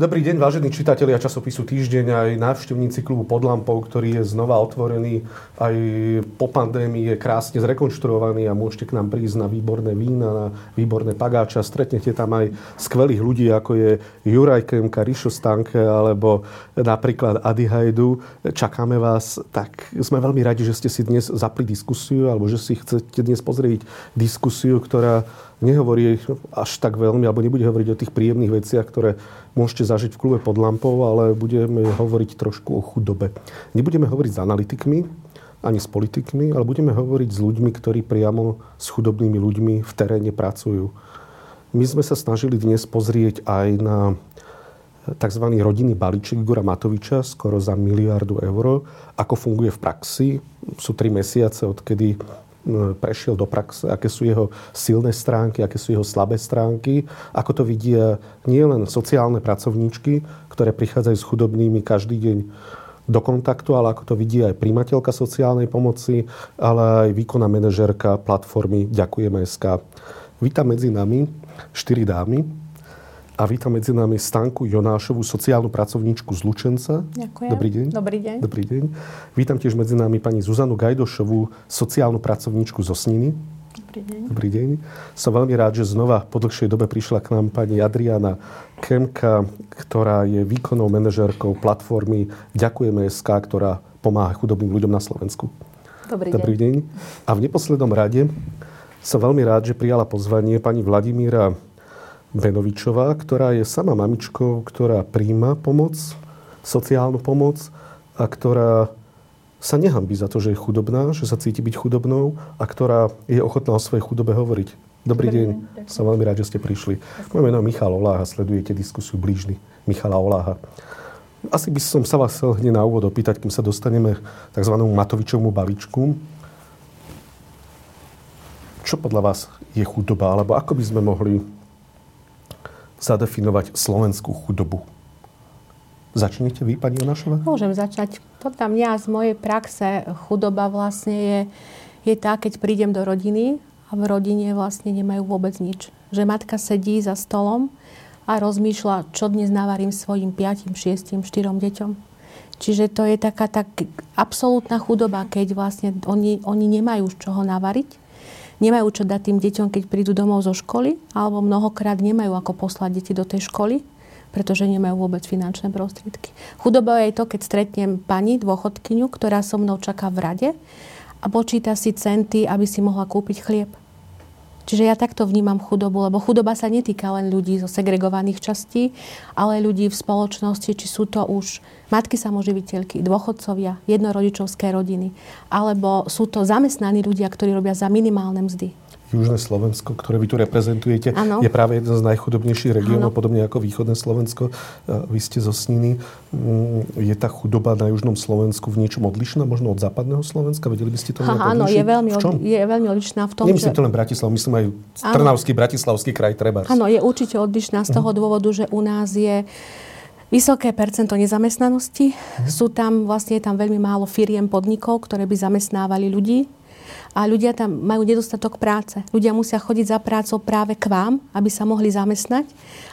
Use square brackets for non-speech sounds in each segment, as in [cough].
Dobrý deň, vážení čitatelia časopisu Týždeň, aj návštevníci klubu pod lampou, ktorý je znova otvorený, aj po pandémii je krásne zrekonštruovaný a môžete k nám prísť na výborné vína, na výborné pagáča. Stretnete tam aj skvelých ľudí, ako je Juraj Kemka, Rišo Stanke alebo napríklad Adi Hajdu. Čakáme vás, tak sme veľmi radi, že ste si dnes zapli diskusiu alebo že si chcete dnes pozrieť diskusiu, ktorá nehovorí až tak veľmi, alebo nebude hovoriť o tých príjemných veciach, ktoré môžete zažiť v klube pod lampou, ale budeme hovoriť trošku o chudobe. Nebudeme hovoriť s analytikmi, ani s politikmi, ale budeme hovoriť s ľuďmi, ktorí priamo s chudobnými ľuďmi v teréne pracujú. My sme sa snažili dnes pozrieť aj na tzv. rodinný balíček Igora Matoviča, skoro za miliardu eur. Ako funguje v praxi? Sú tri mesiace, odkedy prešiel do praxe, aké sú jeho silné stránky, aké sú jeho slabé stránky, ako to vidia nielen sociálne pracovníčky, ktoré prichádzajú s chudobnými každý deň do kontaktu, ale ako to vidí aj primateľka sociálnej pomoci, ale aj výkonná manažérka platformy Ďakujeme SK. Vítam medzi nami štyri dámy, a vítam medzi nami Stanku Jonášovú, sociálnu pracovníčku z Lučenca. Ďakujem. Dobrý deň. Dobrý deň. Dobrý deň. Vítam tiež medzi nami pani Zuzanu Gajdošovú, sociálnu pracovníčku zo Sniny. Dobrý deň. Dobrý deň. Som veľmi rád, že znova po dlhšej dobe prišla k nám pani Adriana Kemka, ktorá je výkonnou manažérkou platformy Ďakujeme SK, ktorá pomáha chudobným ľuďom na Slovensku. Dobrý, Dobrý deň. deň. A v neposlednom rade som veľmi rád, že prijala pozvanie pani Vladimíra Venovičová, ktorá je sama mamičkou, ktorá príjma pomoc, sociálnu pomoc a ktorá sa nehambí za to, že je chudobná, že sa cíti byť chudobnou a ktorá je ochotná o svojej chudobe hovoriť. Dobrý, Dobrý deň, deň. som veľmi rád, že ste prišli. Moje meno je Michal Oláha, sledujete diskusiu blížny Michala Oláha. Asi by som sa vás chcel hneď na úvod opýtať, kým sa dostaneme k tzv. Matovičovmu balíčku. Čo podľa vás je chudoba? Alebo ako by sme mohli zadefinovať slovenskú chudobu? Začnete vy, pani Jonášová? Môžem začať. Podľa mňa z mojej praxe chudoba vlastne je, je tá, keď prídem do rodiny a v rodine vlastne nemajú vôbec nič. Že matka sedí za stolom a rozmýšľa, čo dnes navarím svojim 5, 6, 4 deťom. Čiže to je taká tak absolútna chudoba, keď vlastne oni, oni nemajú z čoho navariť nemajú čo dať tým deťom, keď prídu domov zo školy, alebo mnohokrát nemajú ako poslať deti do tej školy, pretože nemajú vôbec finančné prostriedky. Chudoba je to, keď stretnem pani dôchodkyňu, ktorá so mnou čaká v rade a počíta si centy, aby si mohla kúpiť chlieb. Čiže ja takto vnímam chudobu, lebo chudoba sa netýka len ľudí zo segregovaných častí, ale ľudí v spoločnosti, či sú to už matky samoživiteľky, dôchodcovia, jednorodičovské rodiny, alebo sú to zamestnaní ľudia, ktorí robia za minimálne mzdy. Južné Slovensko, ktoré vy tu reprezentujete, ano. je práve jeden z najchudobnejších regiónov, podobne ako východné Slovensko. Vy ste zo Sniny. Mm, je tá chudoba na Južnom Slovensku v niečom odlišná, možno od západného Slovenska? Vedeli by ste to nejak Áno, je veľmi, je veľmi odlišná v tom, Nemyslím že... to len Bratislav, myslím aj Trnavský, Bratislavský kraj treba. Áno, je určite odlišná z toho uh-huh. dôvodu, že u nás je Vysoké percento nezamestnanosti. Uh-huh. Sú tam, vlastne je tam veľmi málo firiem, podnikov, ktoré by zamestnávali ľudí a ľudia tam majú nedostatok práce. Ľudia musia chodiť za prácou práve k vám, aby sa mohli zamestnať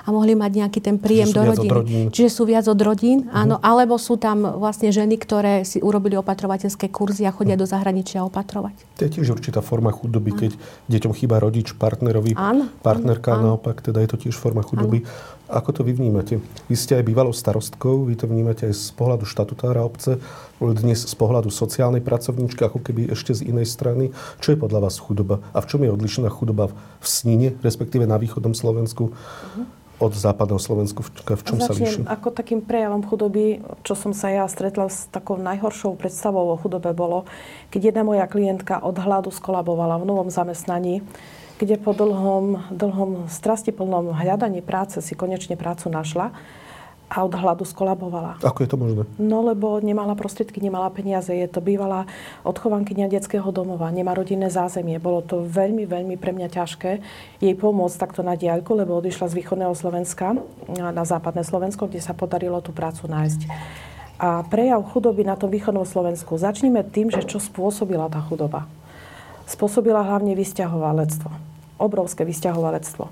a mohli mať nejaký ten príjem do rodiny. Čiže sú viac od rodín, uh-huh. áno, alebo sú tam vlastne ženy, ktoré si urobili opatrovateľské kurzy a chodia uh-huh. do zahraničia opatrovať. To je tiež určitá forma chudoby, áno. keď deťom chýba rodič, partnerovi, áno, partnerka áno. naopak, teda je to tiež forma chudoby. Áno. Ako to vy vnímate? Vy ste aj bývalou starostkou, vy to vnímate aj z pohľadu štatutára obce, dnes z pohľadu sociálnej pracovníčky, ako keby ešte z inej strany. Čo je podľa vás chudoba? A v čom je odlišná chudoba v Snine, respektíve na východnom Slovensku? Uh-huh od západného Slovensku? V, v čom Začnem sa líši? ako takým prejavom chudoby, čo som sa ja stretla s takou najhoršou predstavou o chudobe bolo, keď jedna moja klientka od hladu skolabovala v novom zamestnaní kde po dlhom, dlhom strastiplnom hľadaní práce si konečne prácu našla a od hladu skolabovala. Ako je to možné? No, lebo nemala prostriedky, nemala peniaze. Je to bývala odchovankyňa detského domova, nemá rodinné zázemie. Bolo to veľmi, veľmi pre mňa ťažké jej pomôcť takto na diaľku, lebo odišla z východného Slovenska na západné Slovensko, kde sa podarilo tú prácu nájsť. A prejav chudoby na tom východnom Slovensku. Začníme tým, že čo spôsobila tá chudoba. Spôsobila hlavne vysťahovalectvo obrovské vysťahovalectvo.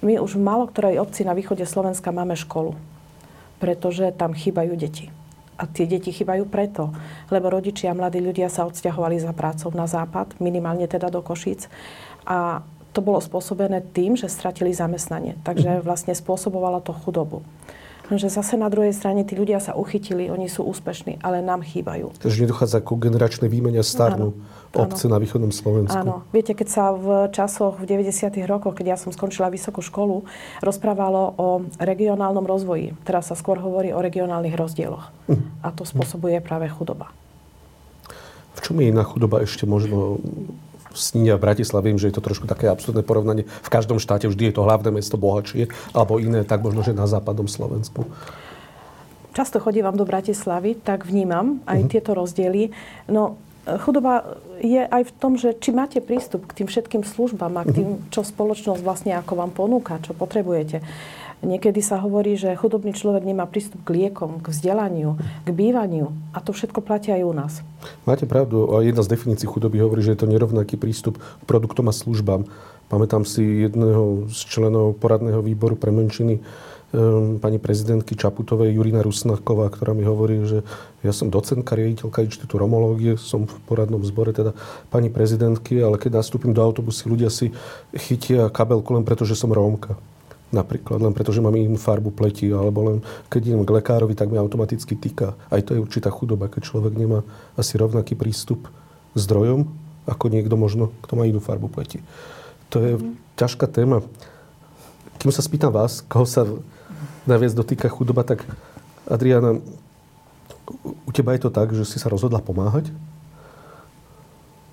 My už v malo ktorej obci na východe Slovenska máme školu. pretože tam chýbajú deti. A tie deti chýbajú preto, lebo rodičia, mladí ľudia sa odsťahovali za prácou na západ, minimálne teda do Košíc. A to bolo spôsobené tým, že stratili zamestnanie. Takže vlastne spôsobovalo to chudobu. Že zase na druhej strane tí ľudia sa uchytili, oni sú úspešní, ale nám chýbajú. Takže nedochádza ku generačnej výmene starnú obce na východnom Slovensku. Áno. Viete, keď sa v časoch, v 90. rokoch, keď ja som skončila vysokú školu, rozprávalo o regionálnom rozvoji. Teraz sa skôr hovorí o regionálnych rozdieloch. Uh. A to spôsobuje práve chudoba. V čom je iná chudoba ešte možno Sníňa v Bratislave, viem, že je to trošku také absurdné porovnanie. V každom štáte vždy je to hlavné mesto bohatšie, alebo iné, tak možno, že na západom Slovensku. Často chodím vám do Bratislavy, tak vnímam aj uh-huh. tieto rozdiely. No, chudoba je aj v tom, že či máte prístup k tým všetkým službám a k tým, mhm. čo spoločnosť vlastne ako vám ponúka, čo potrebujete. Niekedy sa hovorí, že chudobný človek nemá prístup k liekom, k vzdelaniu, k bývaniu. A to všetko platí aj u nás. Máte pravdu. Jedna z definícií chudoby hovorí, že je to nerovnaký prístup k produktom a službám. Pamätám si jedného z členov poradného výboru pre menšiny, um, pani prezidentky Čaputovej, Jurina Rusnaková, ktorá mi hovorí, že ja som docentka, riaditeľka Inštitútu romológie, som v poradnom zbore teda pani prezidentky, ale keď nastúpim do autobusy, ľudia si chytia kabelku len preto, že som Rómka. Napríklad len preto, že mám inú farbu pleti, alebo len keď idem k lekárovi, tak mi automaticky týka. Aj to je určitá chudoba, keď človek nemá asi rovnaký prístup k zdrojom, ako niekto možno, kto má inú farbu pleti. To je mm. ťažká téma. Kým sa spýtam vás, koho sa najviac dotýka chudoba, tak Adriana, u teba je to tak, že si sa rozhodla pomáhať?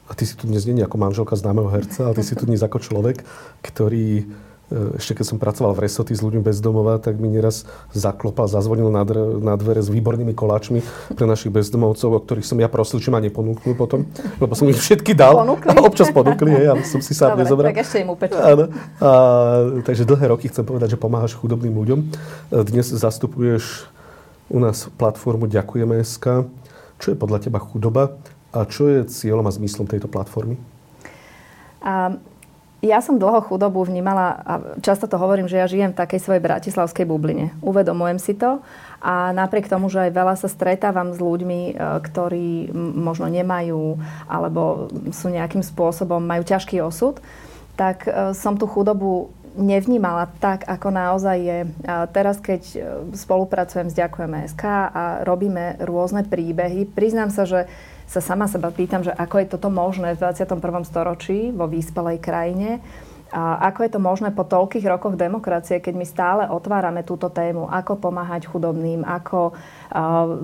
A ty si tu dnes nie ako manželka známeho herca, ale ty si tu dnes ako človek, ktorý ešte keď som pracoval v resoty s ľuďmi bez domova, tak mi neraz zaklopal, zazvonil na, dre, na dvere s výbornými koláčmi pre našich bezdomovcov, o ktorých som ja prosil, či ma neponúknú potom, lebo som ich všetky dal. Ponúkli? A občas ponúkli, hej, ale som si sám Dobre, nezobral. tak ešte im. Áno. A, takže dlhé roky chcem povedať, že pomáhaš chudobným ľuďom. E, dnes zastupuješ u nás platformu Ďakujeme SK. Čo je podľa teba chudoba a čo je cieľom a zmyslom tejto platformy? Um, ja som dlho chudobu vnímala a často to hovorím, že ja žijem v takej svojej bratislavskej bubline. Uvedomujem si to a napriek tomu, že aj veľa sa stretávam s ľuďmi, e, ktorí možno nemajú alebo sú nejakým spôsobom, majú ťažký osud, tak e, som tú chudobu nevnímala tak, ako naozaj je. A teraz, keď e, spolupracujem s Ďakujeme SK a robíme rôzne príbehy, priznám sa, že sa sama seba pýtam, že ako je toto možné v 21. storočí vo výspelej krajine. A ako je to možné po toľkých rokoch demokracie, keď my stále otvárame túto tému, ako pomáhať chudobným, ako uh,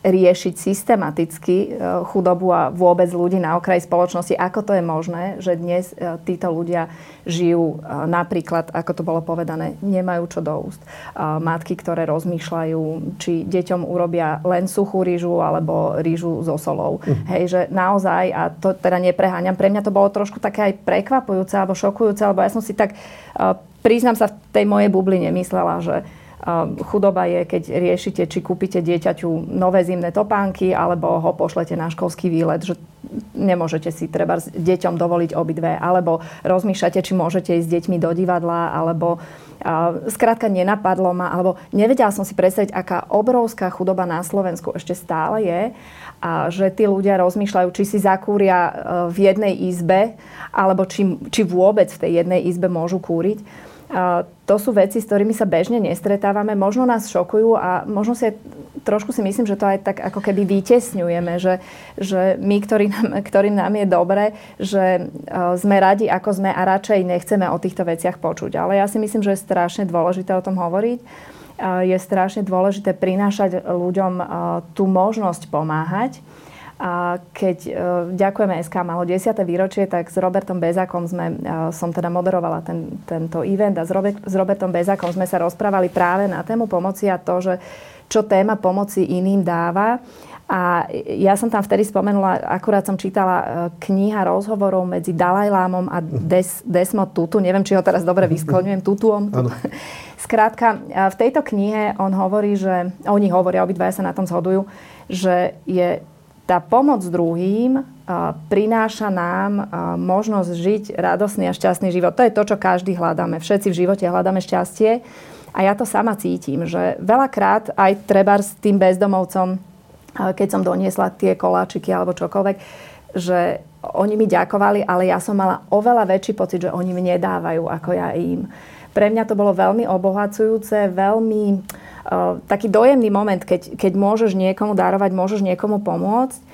riešiť systematicky e, chudobu a vôbec ľudí na okraji spoločnosti. Ako to je možné, že dnes e, títo ľudia žijú e, napríklad, ako to bolo povedané, nemajú čo do úst. Matky, ktoré rozmýšľajú, či deťom urobia len suchú rýžu alebo rýžu so solou. Mm. Hej, že naozaj, a to teda nepreháňam, pre mňa to bolo trošku také aj prekvapujúce alebo šokujúce, alebo ja som si tak, priznám sa, v tej mojej bubline myslela, že Chudoba je, keď riešite, či kúpite dieťaťu nové zimné topánky, alebo ho pošlete na školský výlet, že nemôžete si treba s deťom dovoliť obidve, alebo rozmýšľate, či môžete ísť s deťmi do divadla, alebo skrátka nenapadlo ma, alebo nevedela som si predstaviť, aká obrovská chudoba na Slovensku ešte stále je a že tí ľudia rozmýšľajú, či si zakúria e, v jednej izbe, alebo či, či vôbec v tej jednej izbe môžu kúriť to sú veci, s ktorými sa bežne nestretávame. Možno nás šokujú a možno si trošku si myslím, že to aj tak ako keby vytesňujeme, že, že my, ktorý nám, ktorým nám je dobre, že e, sme radi, ako sme a radšej nechceme o týchto veciach počuť. Ale ja si myslím, že je strašne dôležité o tom hovoriť. E, je strašne dôležité prinášať ľuďom e, tú možnosť pomáhať a keď uh, ďakujeme SK malo 10. výročie, tak s Robertom Bezákom sme, uh, som teda moderovala ten, tento event a s, Robert, s Robertom Bezákom sme sa rozprávali práve na tému pomoci a to, že čo téma pomoci iným dáva. A ja som tam vtedy spomenula, akurát som čítala uh, kniha rozhovorov medzi Dalajlámom a Des, Desmod Tutu. Neviem, či ho teraz dobre vyskloňujem, Tutuom. [laughs] Skrátka, v tejto knihe on hovorí, že oni hovoria, obidvaja sa na tom zhodujú, že je tá pomoc druhým prináša nám možnosť žiť radosný a šťastný život. To je to, čo každý hľadáme. Všetci v živote hľadáme šťastie. A ja to sama cítim, že veľakrát aj treba s tým bezdomovcom, keď som doniesla tie koláčiky alebo čokoľvek, že oni mi ďakovali, ale ja som mala oveľa väčší pocit, že oni mi nedávajú ako ja im. Pre mňa to bolo veľmi obohacujúce, veľmi uh, taký dojemný moment, keď, keď môžeš niekomu darovať, môžeš niekomu pomôcť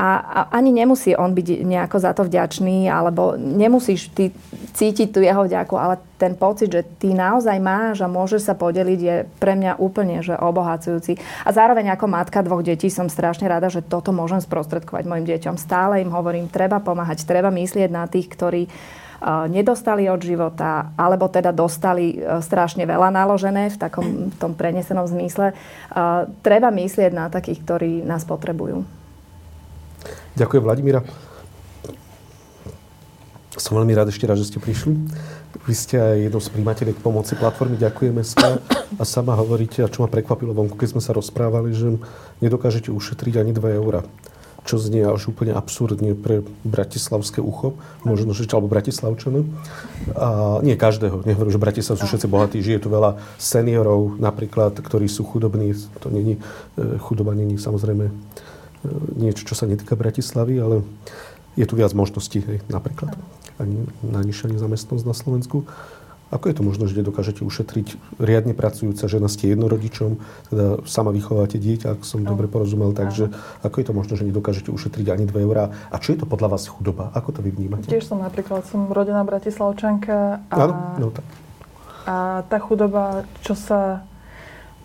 a, ani nemusí on byť nejako za to vďačný, alebo nemusíš ty cítiť tú jeho vďaku, ale ten pocit, že ty naozaj máš a môžeš sa podeliť, je pre mňa úplne že obohacujúci. A zároveň ako matka dvoch detí som strašne rada, že toto môžem sprostredkovať mojim deťom. Stále im hovorím, treba pomáhať, treba myslieť na tých, ktorí nedostali od života, alebo teda dostali e, strašne veľa naložené v takom v tom prenesenom zmysle. Treba myslieť na takých, ktorí nás potrebujú. Ďakujem, Vladimíra. Som veľmi rád ešte raz, že ste prišli. Vy ste aj jednou z príjmateľiek pomoci platformy Ďakujeme sa a sama hovoríte, a čo ma prekvapilo vonku, keď sme sa rozprávali, že nedokážete ušetriť ani 2 eurá čo znie až úplne absurdne pre bratislavské ucho, možno, že alebo bratislavčany. A nie každého, nehovorím, že Bratislav sú všetci bohatí, žije tu veľa seniorov napríklad, ktorí sú chudobní. To není, e, chudoba není samozrejme E, niečo, čo sa netýka Bratislavy, ale je tu viac možností, hej, napríklad. Ani najnižšia nezamestnosť na Slovensku. Ako je to možno, že nedokážete ušetriť riadne pracujúca žena, ste jednorodičom, teda sama vychovávate dieťa, ak som no. dobre porozumel, takže ako je to možno, že nedokážete ušetriť ani 2 eurá? A čo je to podľa vás chudoba? Ako to vy vnímate? Tiež som napríklad, som rodená Bratislavčanka a, Áno, no, tak. a tá chudoba, čo sa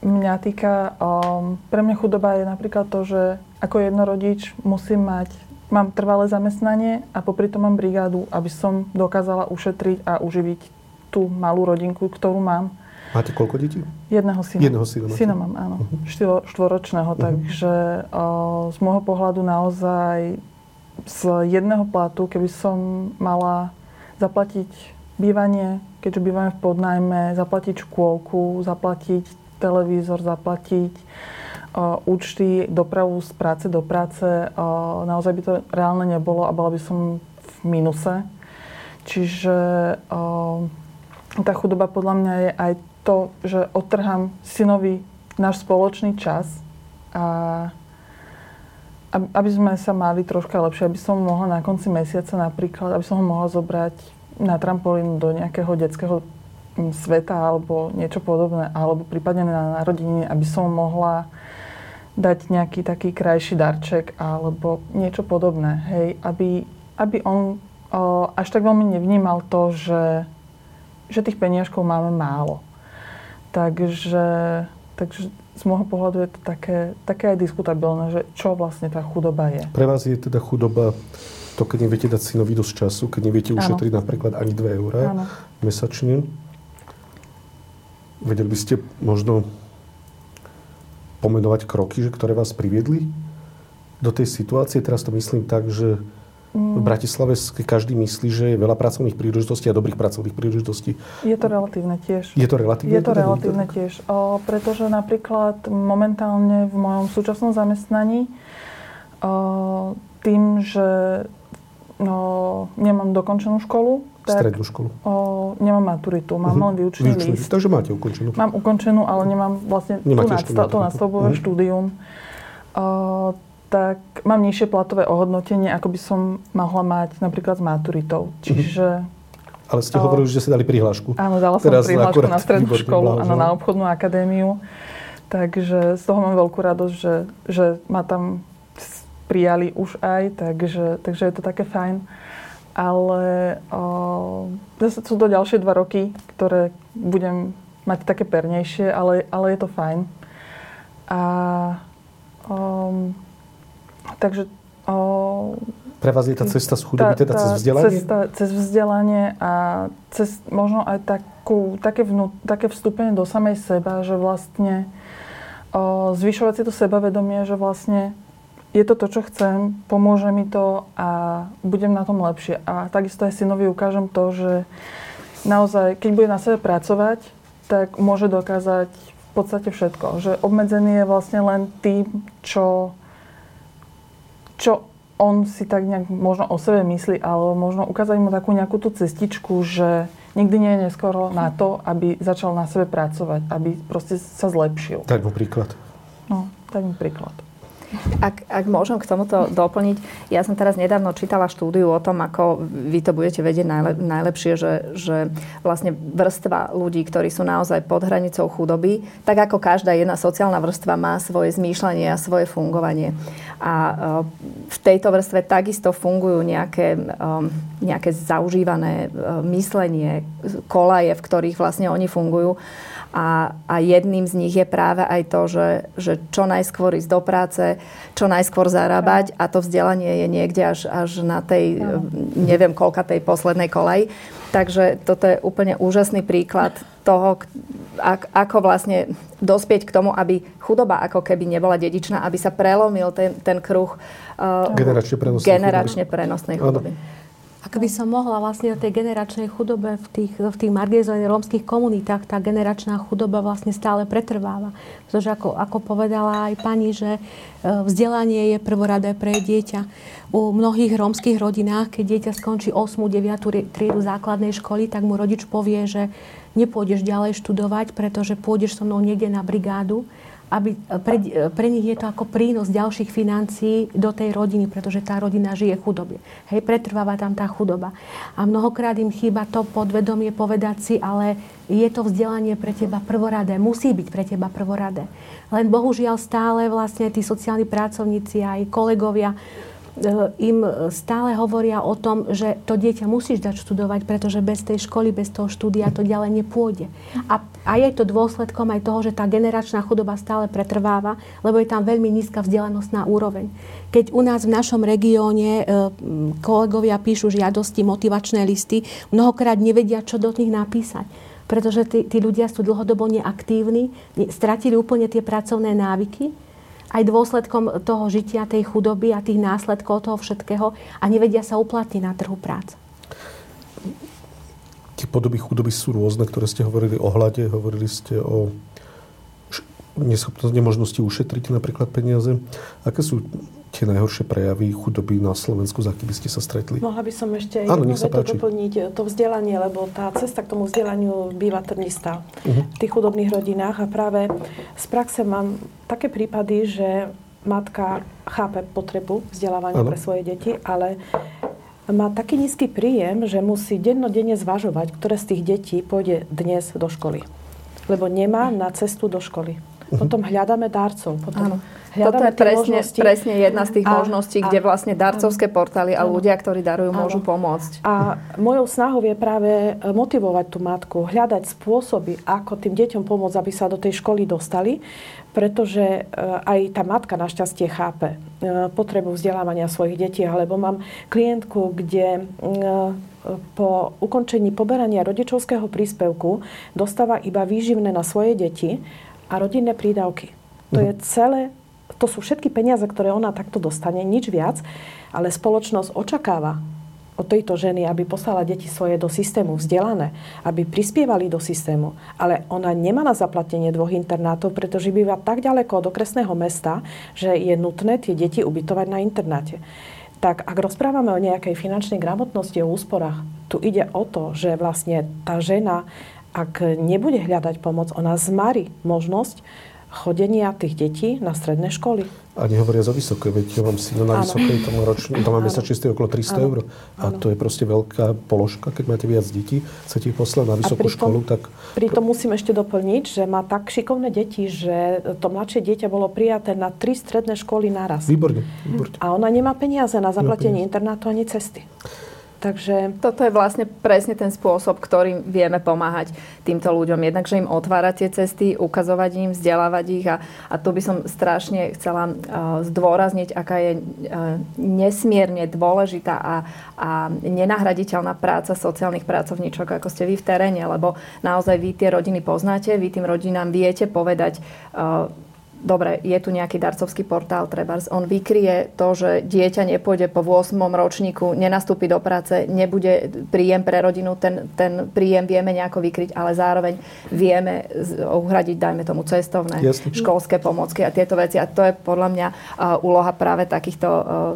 mňa týka, um, pre mňa chudoba je napríklad to, že ako jednorodič musím mať, mám trvalé zamestnanie a popri tom mám brigádu, aby som dokázala ušetriť a uživiť tú malú rodinku, ktorú mám. Máte koľko detí? Jedného syna. Jedného syna Syna mám, áno. Uh-huh. Štvoročného, uh-huh. takže o, z môjho pohľadu naozaj z jedného platu, keby som mala zaplatiť bývanie, keďže bývame v podnajme, zaplatiť škôlku, zaplatiť televízor, zaplatiť účty, dopravu z práce do práce, naozaj by to reálne nebolo a bola by som v minuse. Čiže tá chudoba podľa mňa je aj to, že odtrhám synovi náš spoločný čas a aby sme sa mali troška lepšie, aby som mohla na konci mesiaca napríklad, aby som ho mohla zobrať na trampolínu do nejakého detského sveta alebo niečo podobné, alebo prípadne na narodeniny, aby som mohla dať nejaký taký krajší darček alebo niečo podobné, hej, aby, aby on o, až tak veľmi nevnímal to, že, že tých peniažkov máme málo. Takže, takže z môjho pohľadu je to také, také aj diskutabilné, že čo vlastne tá chudoba je. Pre vás je teda chudoba to, keď neviete dať synovi dosť času, keď neviete ušetriť ano. napríklad ani 2 eurá mesačne. Vedeli by ste možno pomenovať kroky, že, ktoré vás priviedli do tej situácie? Teraz to myslím tak, že v. Bratislave každý myslí, že je veľa pracovných príležitostí a dobrých pracovných príležitostí. Je to relatívne tiež. Je to relatívne? Je to teda relatívne tiež. O, pretože napríklad momentálne v mojom súčasnom zamestnaní o, tým, že no, nemám dokončenú školu, tak, Strednú školu? O, nemám maturitu, mám uh-huh. len vyučený list. Takže máte ukončenú? Mám ukončenú, ale nemám vlastne Nemáte tú, nadstavbové uh-huh. štúdium. O, tak mám nižšie platové ohodnotenie, ako by som mohla mať napríklad s maturitou. Čiže... Uh-huh. Ale ste hovorili, že ste dali prihlášku. Áno, dala som Teraz prihlášku na strednú školu, áno, na obchodnú akadémiu. Takže z toho mám veľkú radosť, že, že ma tam prijali už aj, takže, takže je to také fajn ale o, zase sú to ďalšie dva roky, ktoré budem mať také pernejšie, ale, ale je to fajn. A o, takže... O, Pre vás je tá cesta z chudoby teda cez vzdelanie? Cesta cez vzdelanie a cez možno aj takú, také, vnú, také vstúpenie do samej seba, že vlastne o, zvyšovať si to sebavedomie, že vlastne je to to, čo chcem, pomôže mi to a budem na tom lepšie. A takisto aj synovi ukážem to, že naozaj, keď bude na sebe pracovať, tak môže dokázať v podstate všetko. Že obmedzený je vlastne len tým, čo, čo on si tak nejak možno o sebe myslí, ale možno ukázať mu takú nejakú tú cestičku, že nikdy nie je neskoro na to, aby začal na sebe pracovať, aby proste sa zlepšil. Daj mu príklad. No, daj mi príklad. Ak, ak môžem k tomuto doplniť, ja som teraz nedávno čítala štúdiu o tom, ako vy to budete vedieť najlep- najlepšie, že, že vlastne vrstva ľudí, ktorí sú naozaj pod hranicou chudoby, tak ako každá jedna sociálna vrstva má svoje zmýšľanie a svoje fungovanie. A e, v tejto vrstve takisto fungujú nejaké, e, nejaké zaužívané e, myslenie, kolaje, v ktorých vlastne oni fungujú. A, a jedným z nich je práve aj to, že, že čo najskôr ísť do práce, čo najskôr zarábať a to vzdelanie je niekde až, až na tej, neviem koľka tej poslednej kolej. Takže toto je úplne úžasný príklad toho, ako vlastne dospieť k tomu, aby chudoba ako keby nebola dedičná, aby sa prelomil ten, ten kruh uh, generačne prenosnej generačne chudoby. Prenosnej chudoby. Ak by som mohla vlastne o tej generačnej chudobe v tých, v tých marginalizovaných rómskych komunitách, tá generačná chudoba vlastne stále pretrváva. Pretože ako, ako povedala aj pani, že e, vzdelanie je prvoradé pre dieťa. U mnohých rómskych rodinách, keď dieťa skončí 8. 9. triedu základnej školy, tak mu rodič povie, že nepôjdeš ďalej študovať, pretože pôjdeš so mnou niekde na brigádu aby pre, pre nich je to ako prínos ďalších financií do tej rodiny, pretože tá rodina žije v chudobe. Hej, pretrváva tam tá chudoba. A mnohokrát im chýba to podvedomie povedať si, ale je to vzdelanie pre teba prvoradé, musí byť pre teba prvoradé. Len bohužiaľ stále vlastne tí sociálni pracovníci aj kolegovia E, im stále hovoria o tom, že to dieťa musíš dať študovať, pretože bez tej školy, bez toho štúdia to ďalej nepôjde. A, a je to dôsledkom aj toho, že tá generačná chudoba stále pretrváva, lebo je tam veľmi nízka vzdelanostná úroveň. Keď u nás v našom regióne e, kolegovia píšu žiadosti, motivačné listy, mnohokrát nevedia, čo do nich napísať pretože tí, tí ľudia sú dlhodobo neaktívni, stratili úplne tie pracovné návyky aj dôsledkom toho žitia, tej chudoby a tých následkov toho všetkého a nevedia sa uplatniť na trhu práce. Tie podoby chudoby sú rôzne, ktoré ste hovorili o hlade, hovorili ste o neschopnosti, nemožnosti ušetriť napríklad peniaze. Aké sú tie najhoršie prejavy chudoby na Slovensku, za akými ste sa stretli? Mohla by som ešte Áno, jednu vetu doplniť to vzdelanie, lebo tá cesta k tomu vzdelaniu býva trnistá uh-huh. v tých chudobných rodinách a práve z praxe mám také prípady, že matka chápe potrebu vzdelávania ano. pre svoje deti, ale má taký nízky príjem, že musí dennodenne zvažovať, ktoré z tých detí pôjde dnes do školy. Lebo nemá na cestu do školy. Uh-huh. Potom hľadáme dárcov. Potom toto je presne, presne jedna z tých a, možností, a, kde vlastne darcovské portály a ľudia, ktorí darujú, áno. môžu pomôcť. A mojou snahou je práve e, motivovať tú matku, hľadať spôsoby, ako tým deťom pomôcť, aby sa do tej školy dostali, pretože e, aj tá matka našťastie chápe e, potrebu vzdelávania svojich detí, alebo mám klientku, kde po ukončení poberania rodičovského príspevku dostáva iba výživné na svoje deti a rodinné prídavky. To je celé to sú všetky peniaze, ktoré ona takto dostane, nič viac, ale spoločnosť očakáva od tejto ženy, aby poslala deti svoje do systému vzdelané, aby prispievali do systému. Ale ona nemá na zaplatenie dvoch internátov, pretože býva tak ďaleko od okresného mesta, že je nutné tie deti ubytovať na internáte. Tak ak rozprávame o nejakej finančnej gramotnosti, o úsporách, tu ide o to, že vlastne tá žena, ak nebude hľadať pomoc, ona zmarí možnosť chodenia tých detí na stredné školy. A nehovoria za vysoké, veď ja mám syna na vysokej, to má, ročne, má mesačne okolo 300 eur. A to je proste veľká položka, keď máte viac detí, chcete ich poslať na vysokú pritom, školu, tak... Pritom musím ešte doplniť, že má tak šikovné deti, že to mladšie dieťa bolo prijaté na tri stredné školy naraz. Výborne, výborne. A ona nemá peniaze na zaplatenie internátu ani cesty. Takže... Toto je vlastne presne ten spôsob, ktorým vieme pomáhať týmto ľuďom. Jednak, že im otvárať tie cesty, ukazovať im, vzdelávať ich a, a tu by som strašne chcela uh, zdôrazniť, aká je uh, nesmierne dôležitá a, a nenahraditeľná práca sociálnych pracovníčok, ako ste vy v teréne, lebo naozaj vy tie rodiny poznáte, vy tým rodinám viete povedať uh, dobre, je tu nejaký darcovský portál, trebárs, on vykrie to, že dieťa nepôjde po 8. ročníku, nenastúpi do práce, nebude príjem pre rodinu, ten, ten príjem vieme nejako vykryť, ale zároveň vieme uhradiť, dajme tomu, cestovné, Jasne. školské pomocky a tieto veci. A to je podľa mňa úloha práve takýchto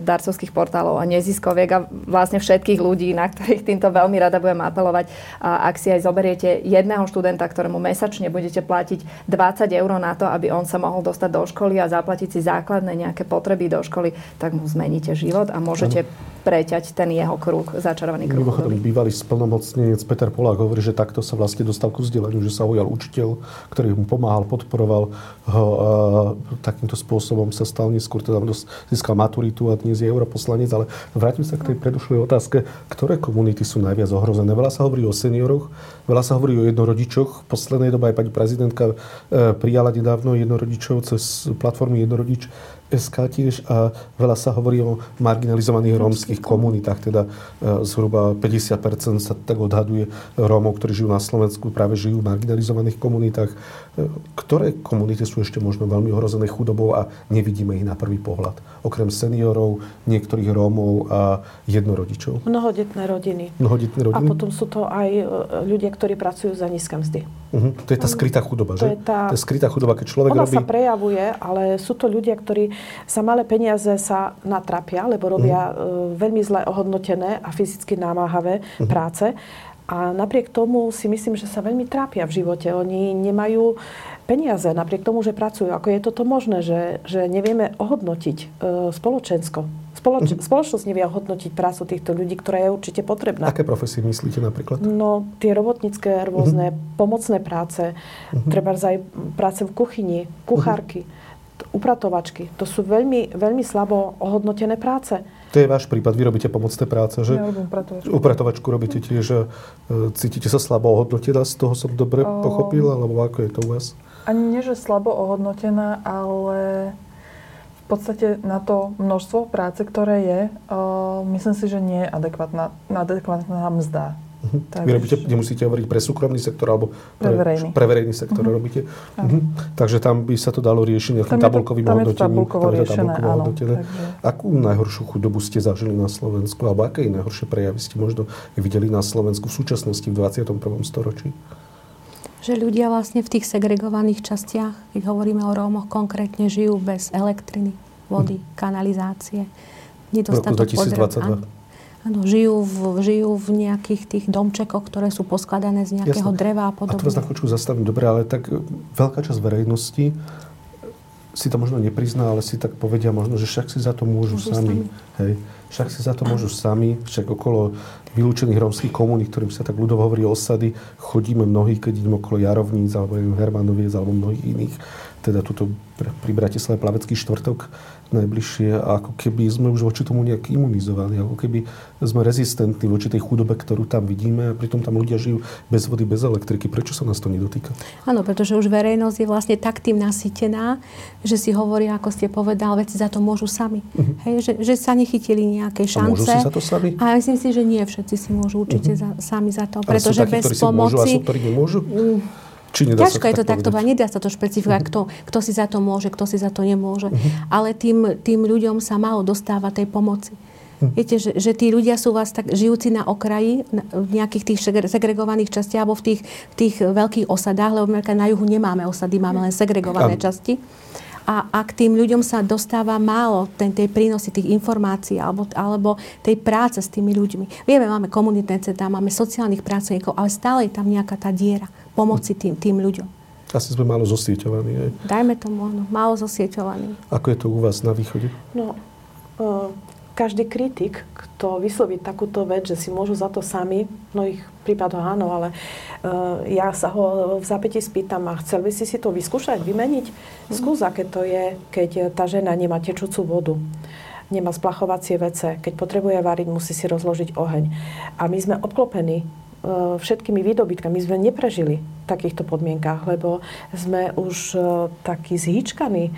darcovských portálov a neziskoviek a vlastne všetkých ľudí, na ktorých týmto veľmi rada budem apelovať. A ak si aj zoberiete jedného študenta, ktorému mesačne budete platiť 20 eur na to, aby on sa mohol dostať do školy a zaplatiť si základné nejaké potreby do školy, tak mu zmeníte život a môžete preťať ten jeho kruh, začarovaný kruh. Mimochodom, bývalý splnomocnenec Peter Polák hovorí, že takto sa vlastne dostal ku vzdelaniu, že sa ujal učiteľ, ktorý mu pomáhal, podporoval ho a takýmto spôsobom sa stal neskôr, teda získal maturitu a dnes je europoslanec, ale vrátim sa k tej predošlej otázke, ktoré komunity sú najviac ohrozené. Veľa sa hovorí o senioroch, veľa sa hovorí o jednorodičoch. V poslednej dobe aj pani prezidentka e, prijala nedávno jednorodičov cez platformy Jednorodič SK tiež a veľa sa hovorí o marginalizovaných rómskych komunitách, teda e, zhruba 50% sa tak odhaduje Rómov, ktorí žijú na Slovensku, práve žijú v marginalizovaných komunitách. Ktoré komunity sú ešte možno veľmi ohrozené chudobou a nevidíme ich na prvý pohľad? Okrem seniorov, niektorých Rómov a jednorodičov. Mnohodetné rodiny. Mnohodetné rodiny. A potom sú to aj e, ľudia, ktorí pracujú za nízke mzdy. Uh-huh. To je tá skrytá chudoba, to že? Je tá... To je skrytá chudoba, keď človek Ona robí... sa prejavuje, ale sú to ľudia, ktorí sa malé peniaze sa natrapia, lebo robia uh-huh. veľmi zle ohodnotené a fyzicky námahavé uh-huh. práce. A napriek tomu si myslím, že sa veľmi trápia v živote. Oni nemajú peniaze, napriek tomu, že pracujú. Ako je toto možné, že, že nevieme ohodnotiť e, spoločensko? Spoloč, mm-hmm. Spoločnosť nevie ohodnotiť prácu týchto ľudí, ktorá je určite potrebná. Aké profesie myslíte napríklad? No, tie robotnícke rôzne mm-hmm. pomocné práce, mm-hmm. treba aj práce v kuchyni, kuchárky, mm-hmm. upratovačky. To sú veľmi, veľmi slabo ohodnotené práce. To je váš prípad, vy robíte pomocné práce, že? Ja robím upratovačku. Upratovačku robíte tiež, že cítite sa slabo ohodnotená, z toho som dobre o... pochopil, alebo ako je to u vás? Ani nie, že slabo ohodnotená, ale v podstate na to množstvo práce, ktoré je, uh, myslím si, že nie je adekvátna, adekvátna mzda. Uh-huh. Tak Vy robíte, nemusíte hovoriť pre súkromný sektor alebo pre, pre verejný, pre verejný sektor uh-huh. robíte. Uh-huh. Takže tam by sa to dalo riešiť nejakým tabulkovým tam hodnotením. Tabulkovo riešené, áno. Takže... Akú najhoršiu chudobu ste zažili na Slovensku? Alebo aké najhoršie prejavy ste možno videli na Slovensku v súčasnosti v 21. storočí? Že ľudia vlastne v tých segregovaných častiach, keď hovoríme o Rómoch, konkrétne žijú bez elektriny, vody, hm. kanalizácie. Nedostatok v roku 2022. Áno, žijú v, žijú v nejakých tých domčekoch, ktoré sú poskladané z nejakého Jasne. dreva a podobne. A to vás na chvíľu zastavím. Dobre, ale tak e, veľká časť verejnosti si to možno neprizná, ale si tak povedia možno, že však si za to môžu, môžu sami. sami. Hej. Však si za to môžu sami. Však okolo vylúčených rómskych komunít, ktorým sa tak ľudovo hovorí osady, chodíme mnohí, keď ideme okolo Jarovníc, alebo Hermanoviec, alebo mnohých iných. Teda tuto pri Bratislave plavecký štvrtok najbližšie a ako keby sme už voči tomu nejak imunizovaní, ako keby sme rezistentní voči tej chudobe, ktorú tam vidíme a pritom tam ľudia žijú bez vody, bez elektriky. Prečo sa nás to nedotýka? Áno, pretože už verejnosť je vlastne tak tým nasytená, že si hovorí, ako ste povedal, veci za to môžu sami. Uh-huh. Hej, že, že sa nechytili nejaké šance. A môžu si za to sami? A myslím si, že nie všetci si môžu určite uh-huh. za, sami za to. Pretože takí, bez pomoci... Môžu a sú, ktorí nemôžu? Uh, či nedá Ťažko je to takto, nedá sa to špecifikovať, uh-huh. kto, kto si za to môže, kto si za to nemôže. Uh-huh. Ale tým, tým ľuďom sa malo dostávať tej pomoci. Uh-huh. Viete, že, že tí ľudia sú vás tak žijúci na okraji, na, v nejakých tých segregovaných častiach, alebo v tých, v tých veľkých osadách, lebo na juhu nemáme osady, máme len segregované uh-huh. časti. A ak tým ľuďom sa dostáva málo ten, tej prínosy tých informácií alebo, alebo tej práce s tými ľuďmi. Vieme, máme komunitné centra, máme sociálnych pracovníkov, ale stále je tam nejaká tá diera pomoci tým, tým ľuďom. Asi sme málo zosieťovaní. Aj. Dajme tomu, áno, málo zosieťovaní. Ako je to u vás na východe? No, uh, každý kritik, kto vysloví takúto vec, že si môžu za to sami, v mnohých prípadoch áno, ale uh, ja sa ho v zápäti spýtam a chcel by si si to vyskúšať, vymeniť? Mm. Skús, aké to je, keď tá žena nemá tečúcu vodu nemá splachovacie vece. Keď potrebuje variť, musí si rozložiť oheň. A my sme obklopení E, všetkými výdobytkami. My sme neprežili v takýchto podmienkách, lebo sme už e, takí zhýčkaní e,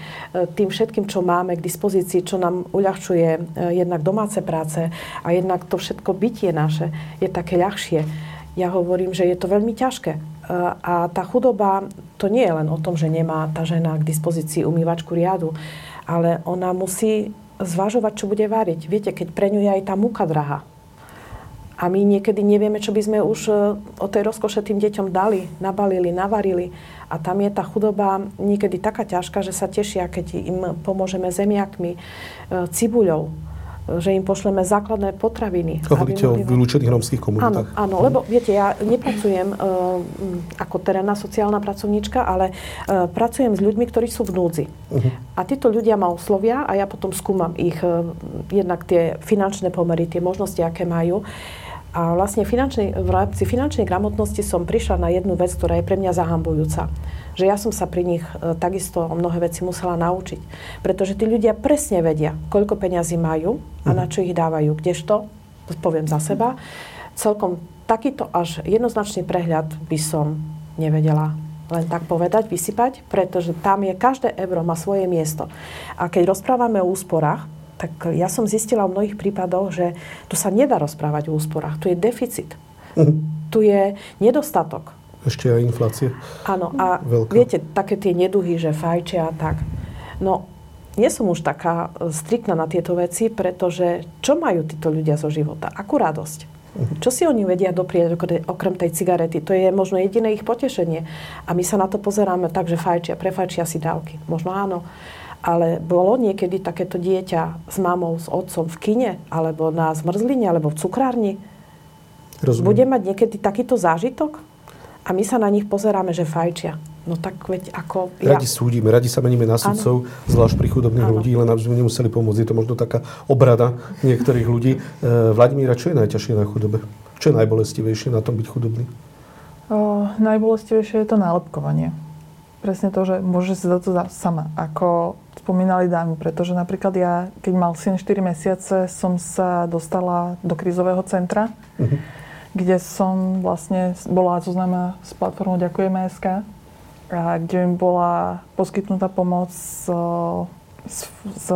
tým všetkým, čo máme k dispozícii, čo nám uľahčuje jednak domáce práce a jednak to všetko bytie naše je také ľahšie. Ja hovorím, že je to veľmi ťažké a tá chudoba, to nie je len o tom, že nemá tá žena k dispozícii umývačku riadu, ale ona musí zvažovať, čo bude variť. Viete, keď pre ňu je aj tá múka drahá. A my niekedy nevieme, čo by sme už e, o tej rozkoše tým deťom dali, nabalili, navarili. A tam je tá chudoba niekedy taká ťažká, že sa tešia, keď im pomôžeme zemiakmi, e, cibuľou že im pošleme základné potraviny. Hovoríte o vylúčených rómskych komunitách. Áno, áno, lebo viete, ja nepracujem uh, ako terénna sociálna pracovníčka, ale uh, pracujem s ľuďmi, ktorí sú v núdzi. Uh-huh. A títo ľudia ma oslovia a ja potom skúmam ich, uh, jednak tie finančné pomery, tie možnosti, aké majú. A vlastne finančnej, v rámci finančnej gramotnosti som prišla na jednu vec, ktorá je pre mňa zahambujúca že ja som sa pri nich e, takisto mnohé veci musela naučiť. Pretože tí ľudia presne vedia, koľko peňazí majú a na čo ich dávajú. Kdežto, to poviem za seba, celkom takýto až jednoznačný prehľad by som nevedela len tak povedať, vysypať, pretože tam je každé euro má svoje miesto. A keď rozprávame o úsporách, tak ja som zistila v mnohých prípadoch, že tu sa nedá rozprávať o úsporách. Tu je deficit. Uh-huh. Tu je nedostatok ešte aj inflácie. Áno, a Veľká. viete, také tie neduhy, že fajčia a tak. No, nie som už taká striktná na tieto veci, pretože čo majú títo ľudia zo života? Akú radosť? Mhm. Čo si oni vedia doprieť okrem tej cigarety? To je možno jediné ich potešenie. A my sa na to pozeráme tak, že fajčia, prefajčia si dávky. Možno áno. Ale bolo niekedy takéto dieťa s mamou, s otcom v kine, alebo na zmrzline, alebo v cukrárni? Rozumiem. Bude mať niekedy takýto zážitok? a my sa na nich pozeráme, že fajčia. No tak veď ako... Radi ja... súdime, radi sa meníme na sudcov, zvlášť pri chudobných ano. ľudí, len aby sme nemuseli pomôcť. Je to možno taká obrada niektorých ľudí. E, Vladimíra, čo je najťažšie na chudobe? Čo je najbolestivejšie na tom byť chudobný? O, najbolestivejšie je to nálepkovanie. Presne to, že môže si za to sama, ako spomínali dámy, pretože napríklad ja, keď mal syn 4 mesiace, som sa dostala do krízového centra. Uh-huh kde som vlastne bola zoznáma s platformou Ďakujeme SK, a kde mi bola poskytnutá pomoc z, z, z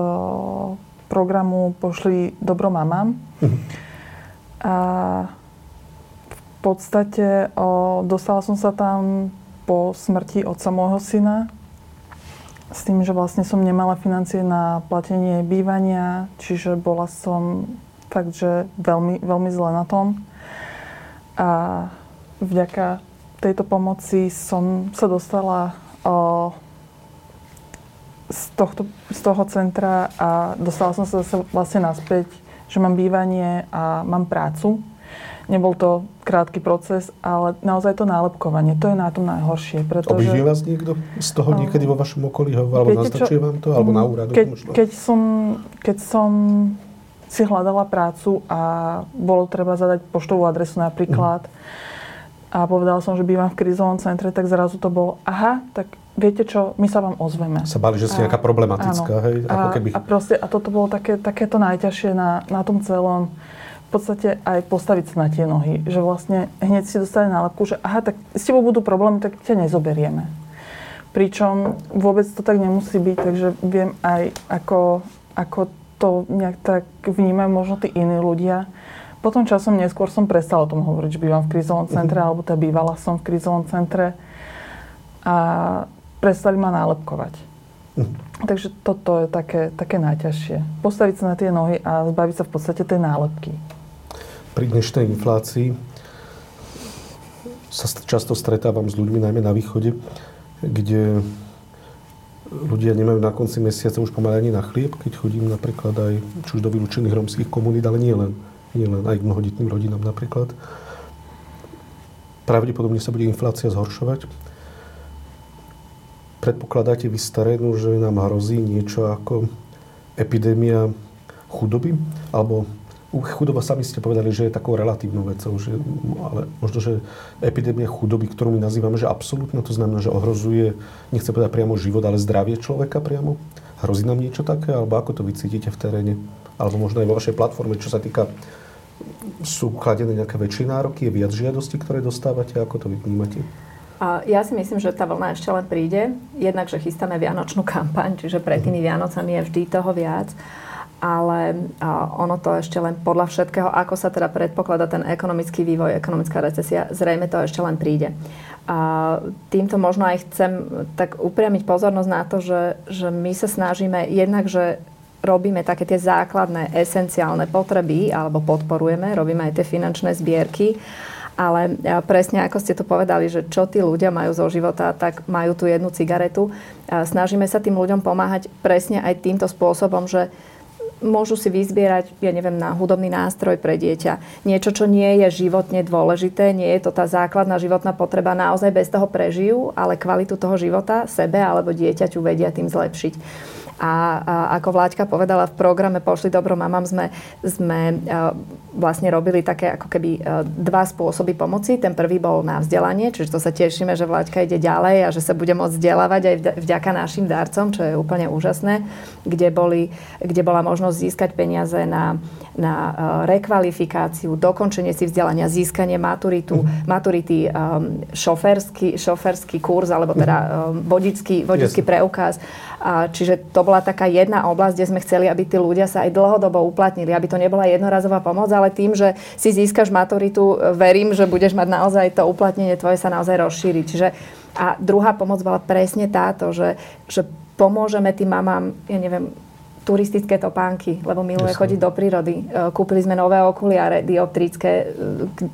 programu Pošli dobro mamám. A v podstate o, dostala som sa tam po smrti otca môjho syna s tým, že vlastne som nemala financie na platenie bývania, čiže bola som fakt, že veľmi, veľmi zle na tom. A vďaka tejto pomoci som sa dostala o, z, tohto, z toho centra a dostala som sa zase vlastne naspäť, že mám bývanie a mám prácu. Nebol to krátky proces, ale naozaj to nálepkovanie, to je na tom najhoršie. Pretože... Obidí vás niekto z toho niekedy vo vašom okolí, alebo naznačuje vám to, alebo na úradu? Keď, keď, som, keď som si hľadala prácu a bolo treba zadať poštovú adresu napríklad. Mm. A povedala som, že bývam v krízovom centre, tak zrazu to bolo, aha, tak viete čo, my sa vám ozveme. Sa bali, že ste nejaká problematická, áno. hej? Ako keby... a, proste, a toto bolo také, takéto najťažšie na, na tom celom podstate aj postaviť sa na tie nohy. Že vlastne hneď si dostali nálepku, že aha, tak s tebou budú problémy, tak ťa nezoberieme. Pričom vôbec to tak nemusí byť, takže viem aj ako, ako to nejak tak vnímajú možno tí iní ľudia. Potom časom neskôr som prestala o tom hovoriť, že bývam v krízovom centre, mm-hmm. alebo teda bývala som v krízovom centre a prestali ma nálepkovať. Mm-hmm. Takže toto je také, také najťažšie. Postaviť sa na tie nohy a zbaviť sa v podstate tej nálepky. Pri dnešnej inflácii sa často stretávam s ľuďmi, najmä na východe, kde ľudia nemajú na konci mesiaca už pomaly ani na chlieb, keď chodím napríklad aj či už do vylúčených romských komunít, ale nie len, nie len aj k mnohoditným rodinám napríklad. Pravdepodobne sa bude inflácia zhoršovať. Predpokladáte vy starénu, že nám hrozí niečo ako epidémia chudoby? Alebo chudoba sami ste povedali, že je takou relatívnou vecou, že, ale možno, že epidémia chudoby, ktorú my nazývame, že absolútne, to znamená, že ohrozuje, nechcem povedať priamo život, ale zdravie človeka priamo. Hrozí nám niečo také, alebo ako to vy cítite v teréne? Alebo možno aj vo vašej platforme, čo sa týka sú kladené nejaké väčšie nároky, je viac žiadosti, ktoré dostávate, ako to vy vnímate? A ja si myslím, že tá vlna ešte len príde. Jednak, že chystáme vianočnú kampaň, čiže pred tými Vianocami je vždy toho viac. Ale ono to ešte len podľa všetkého, ako sa teda predpokladá ten ekonomický vývoj, ekonomická recesia, zrejme to ešte len príde. A týmto možno aj chcem tak upriamiť pozornosť na to, že, že my sa snažíme jednak, že robíme také tie základné, esenciálne potreby alebo podporujeme, robíme aj tie finančné zbierky, ale presne ako ste to povedali, že čo tí ľudia majú zo života, tak majú tu jednu cigaretu. Snažíme sa tým ľuďom pomáhať presne aj týmto spôsobom, že môžu si vyzbierať, ja neviem, na hudobný nástroj pre dieťa. Niečo, čo nie je životne dôležité, nie je to tá základná životná potreba, naozaj bez toho prežijú, ale kvalitu toho života sebe alebo dieťaťu vedia tým zlepšiť. A, a ako Vláďka povedala v programe Pošli dobro mamám sme, sme vlastne robili také ako keby dva spôsoby pomoci. Ten prvý bol na vzdelanie, čiže to sa tešíme, že Vláďka ide ďalej a že sa bude môcť vzdelávať aj vďaka našim darcom, čo je úplne úžasné, kde, boli, kde bola možnosť získať peniaze na, na rekvalifikáciu, dokončenie si vzdelania, získanie maturitu, mm. maturity, um, šoferský, šoferský kurz, alebo teda um, vodický, vodický preukaz. A, čiže to bola taká jedna oblasť, kde sme chceli, aby tí ľudia sa aj dlhodobo uplatnili, aby to nebola jednorazová pomoc, ale tým, že si získaš maturitu, verím, že budeš mať naozaj to uplatnenie tvoje sa naozaj rozšíri. Čiže a druhá pomoc bola presne táto, že, že pomôžeme tým mamám, ja neviem, turistické topánky, lebo miluje Jasne. chodiť do prírody. E, kúpili sme nové okuliare dioptrické, e,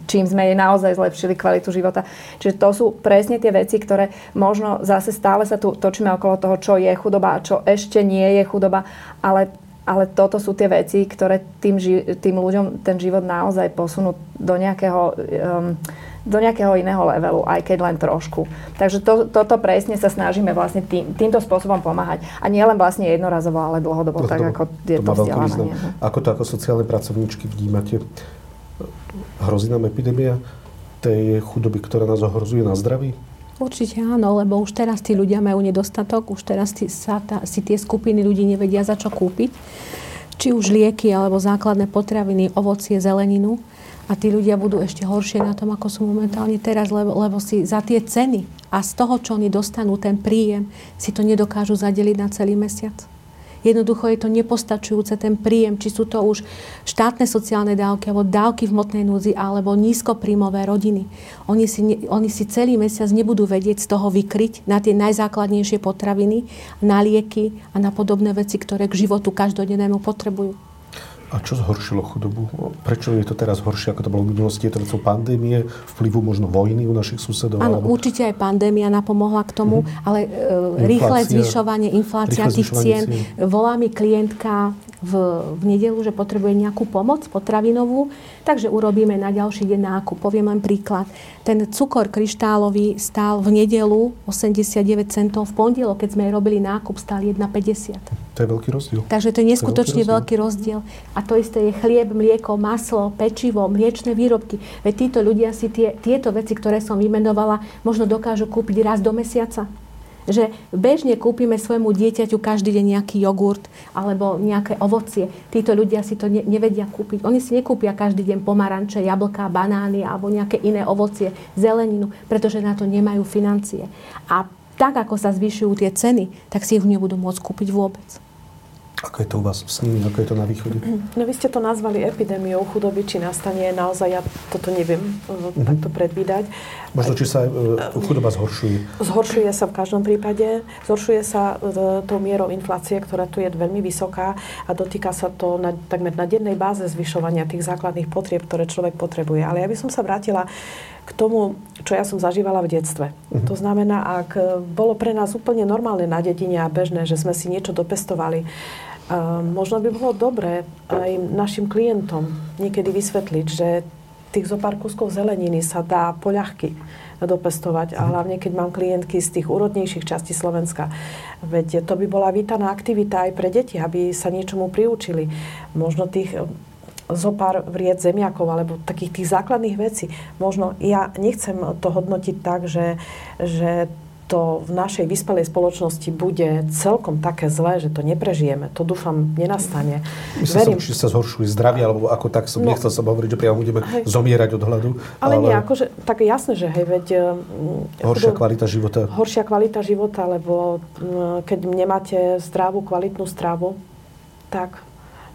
čím sme jej naozaj zlepšili kvalitu života. Čiže to sú presne tie veci, ktoré možno zase stále sa tu točíme okolo toho, čo je chudoba a čo ešte nie je chudoba, ale ale toto sú tie veci, ktoré tým, tým ľuďom ten život naozaj posunú do nejakého um, do nejakého iného levelu, aj keď len trošku. Takže to, toto presne sa snažíme vlastne tým, týmto spôsobom pomáhať. A nie len vlastne jednorazovo, ale dlhodobo, dlhodobo. tak ako je to, to vzdelávanie. Ako to ako sociálne pracovníčky vnímate? Hrozí nám epidémia tej chudoby, ktorá nás ohrozuje na zdraví? Určite áno, lebo už teraz tí ľudia majú nedostatok, už teraz tí, sa tá, si tie skupiny ľudí nevedia za čo kúpiť. Či už lieky, alebo základné potraviny, ovocie, zeleninu a tí ľudia budú ešte horšie na tom, ako sú momentálne teraz, lebo, lebo si za tie ceny a z toho, čo oni dostanú, ten príjem, si to nedokážu zadeliť na celý mesiac. Jednoducho je to nepostačujúce ten príjem, či sú to už štátne sociálne dávky, alebo dávky v motnej núdzi, alebo nízkopríjmové rodiny. Oni si, oni si celý mesiac nebudú vedieť z toho vykryť na tie najzákladnejšie potraviny, na lieky a na podobné veci, ktoré k životu každodennému potrebujú. A čo zhoršilo chudobu? Prečo je to teraz horšie, ako to bolo v minulosti? Je to vecou pandémie, vplyvu možno vojny u našich susedov? Áno, alebo... určite aj pandémia napomohla k tomu, mm-hmm. ale e, rýchle zvyšovanie, inflácia tých cien. Volá mi klientka v, v nedelu, že potrebuje nejakú pomoc potravinovú, takže urobíme na ďalší deň nákup. Poviem len príklad. Ten cukor kryštálový stál v nedelu 89 centov, v pondelok, keď sme robili nákup, stál 1,50. To je veľký rozdiel. Takže to je neskutočne to je veľký, rozdiel. veľký rozdiel. A to isté je chlieb, mlieko, maslo, pečivo, mliečne výrobky. Veď títo ľudia si tie, tieto veci, ktoré som vymenovala, možno dokážu kúpiť raz do mesiaca že bežne kúpime svojmu dieťaťu každý deň nejaký jogurt alebo nejaké ovocie. Títo ľudia si to ne, nevedia kúpiť. Oni si nekúpia každý deň pomaranče, jablká, banány alebo nejaké iné ovocie, zeleninu, pretože na to nemajú financie. A tak, ako sa zvyšujú tie ceny, tak si ich nebudú môcť kúpiť vôbec. Ako je to u vás nimi? Ako je to na východe? [clears throat] No vy ste to nazvali epidémiou chudoby, či nastane naozaj, ja toto neviem uh-huh. takto predvídať. Možno, či sa uh, chudoba zhoršuje? Zhoršuje sa v každom prípade. Zhoršuje sa tou mierou inflácie, ktorá tu je veľmi vysoká a dotýka sa to na, takmer na dennej báze zvyšovania tých základných potrieb, ktoré človek potrebuje. Ale ja by som sa vrátila k tomu, čo ja som zažívala v detstve. Uh-huh. To znamená, ak bolo pre nás úplne normálne na dedine a bežné, že sme si niečo dopestovali, možno by bolo dobré aj našim klientom niekedy vysvetliť, že tých zo pár kuskov zeleniny sa dá poľahky dopestovať a hlavne keď mám klientky z tých úrodnejších častí Slovenska. Veď to by bola vítaná aktivita aj pre deti, aby sa niečomu priučili. Možno tých zo pár vried zemiakov alebo takých tých základných vecí. Možno ja nechcem to hodnotiť tak, že, že to v našej vyspelej spoločnosti bude celkom také zlé, že to neprežijeme. To dúfam nenastane. Myslím Verím. som, či sa zhoršuje zdravie, alebo ako tak som no, nechcel som hovoriť, že priamo budeme hej. zomierať od hladu. Ale, ale nie, akože, tak jasné, že hej, veď... Mm, horšia kvalita života. Horšia kvalita života, lebo mm, keď nemáte zdravú, kvalitnú stravu, tak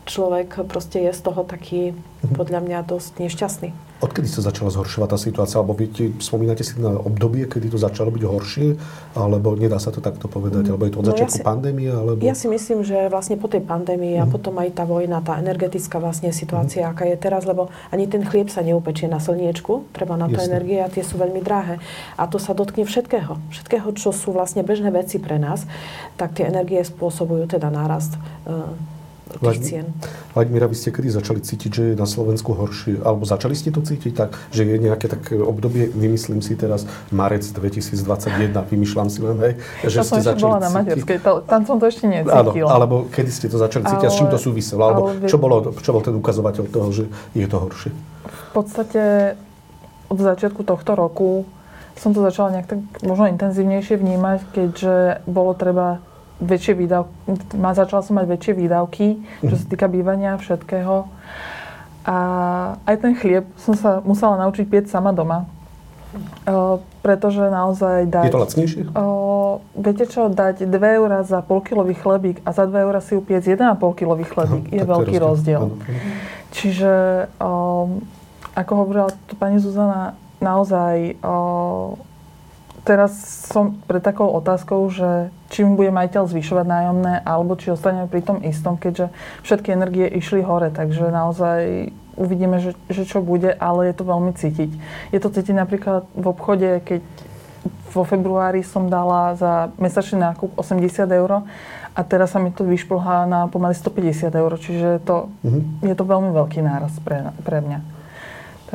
človek proste je z toho taký, podľa mňa, dosť nešťastný. Odkedy sa začala zhoršovať tá situácia? Alebo viete, spomínate si na obdobie, kedy to začalo byť horšie? Alebo nedá sa to takto povedať? Alebo je to od no začiatku ja si, pandémie? Alebo... Ja si myslím, že vlastne po tej pandémii mm. a mhm. potom aj tá vojna, tá energetická vlastne situácia, mm. aká je teraz, lebo ani ten chlieb sa neupečie na slniečku, treba na to Jasne. energie a tie sú veľmi drahé. A to sa dotkne všetkého. Všetkého, čo sú vlastne bežné veci pre nás, tak tie energie spôsobujú teda nárast uh, tých cien. Vladimíra, vy ste kedy začali cítiť, že je na Slovensku horšie? Alebo začali ste to cítiť tak, že je nejaké také obdobie, vymyslím si teraz, marec 2021, vymýšľam si len, hej, že to ste začali bola na materskej, to, tam som to ešte necítila. Áno, alebo kedy ste to začali cítiť ale, a s čím to súviselo? Alebo ale, čo, bolo, čo bol ten ukazovateľ toho, že je to horšie? V podstate od začiatku tohto roku som to začala nejak tak možno intenzívnejšie vnímať, keďže bolo treba väčšie výdavky, začala som mať väčšie výdavky, čo sa mhm. týka bývania a všetkého. A aj ten chlieb som sa musela naučiť pieť sama doma. O, pretože naozaj dať... Je to lacnejšie? O, viete čo, dať 2 eurá za polkilový chlebík a za 2 eurá si upiec 1,5 kilový chlebík Aha, je veľký je rozdiel. rozdiel. Čiže, o, ako hovorila tu pani Zuzana, naozaj o, teraz som pred takou otázkou, že či mi bude majiteľ zvyšovať nájomné, alebo či ostaneme pri tom istom, keďže všetky energie išli hore, takže naozaj uvidíme, že, že čo bude, ale je to veľmi cítiť. Je to cítiť napríklad v obchode, keď vo februári som dala za mesačný nákup 80 eur a teraz sa mi to vyšplhá na pomaly 150 eur, čiže to, mm-hmm. je to veľmi veľký náraz pre, pre mňa.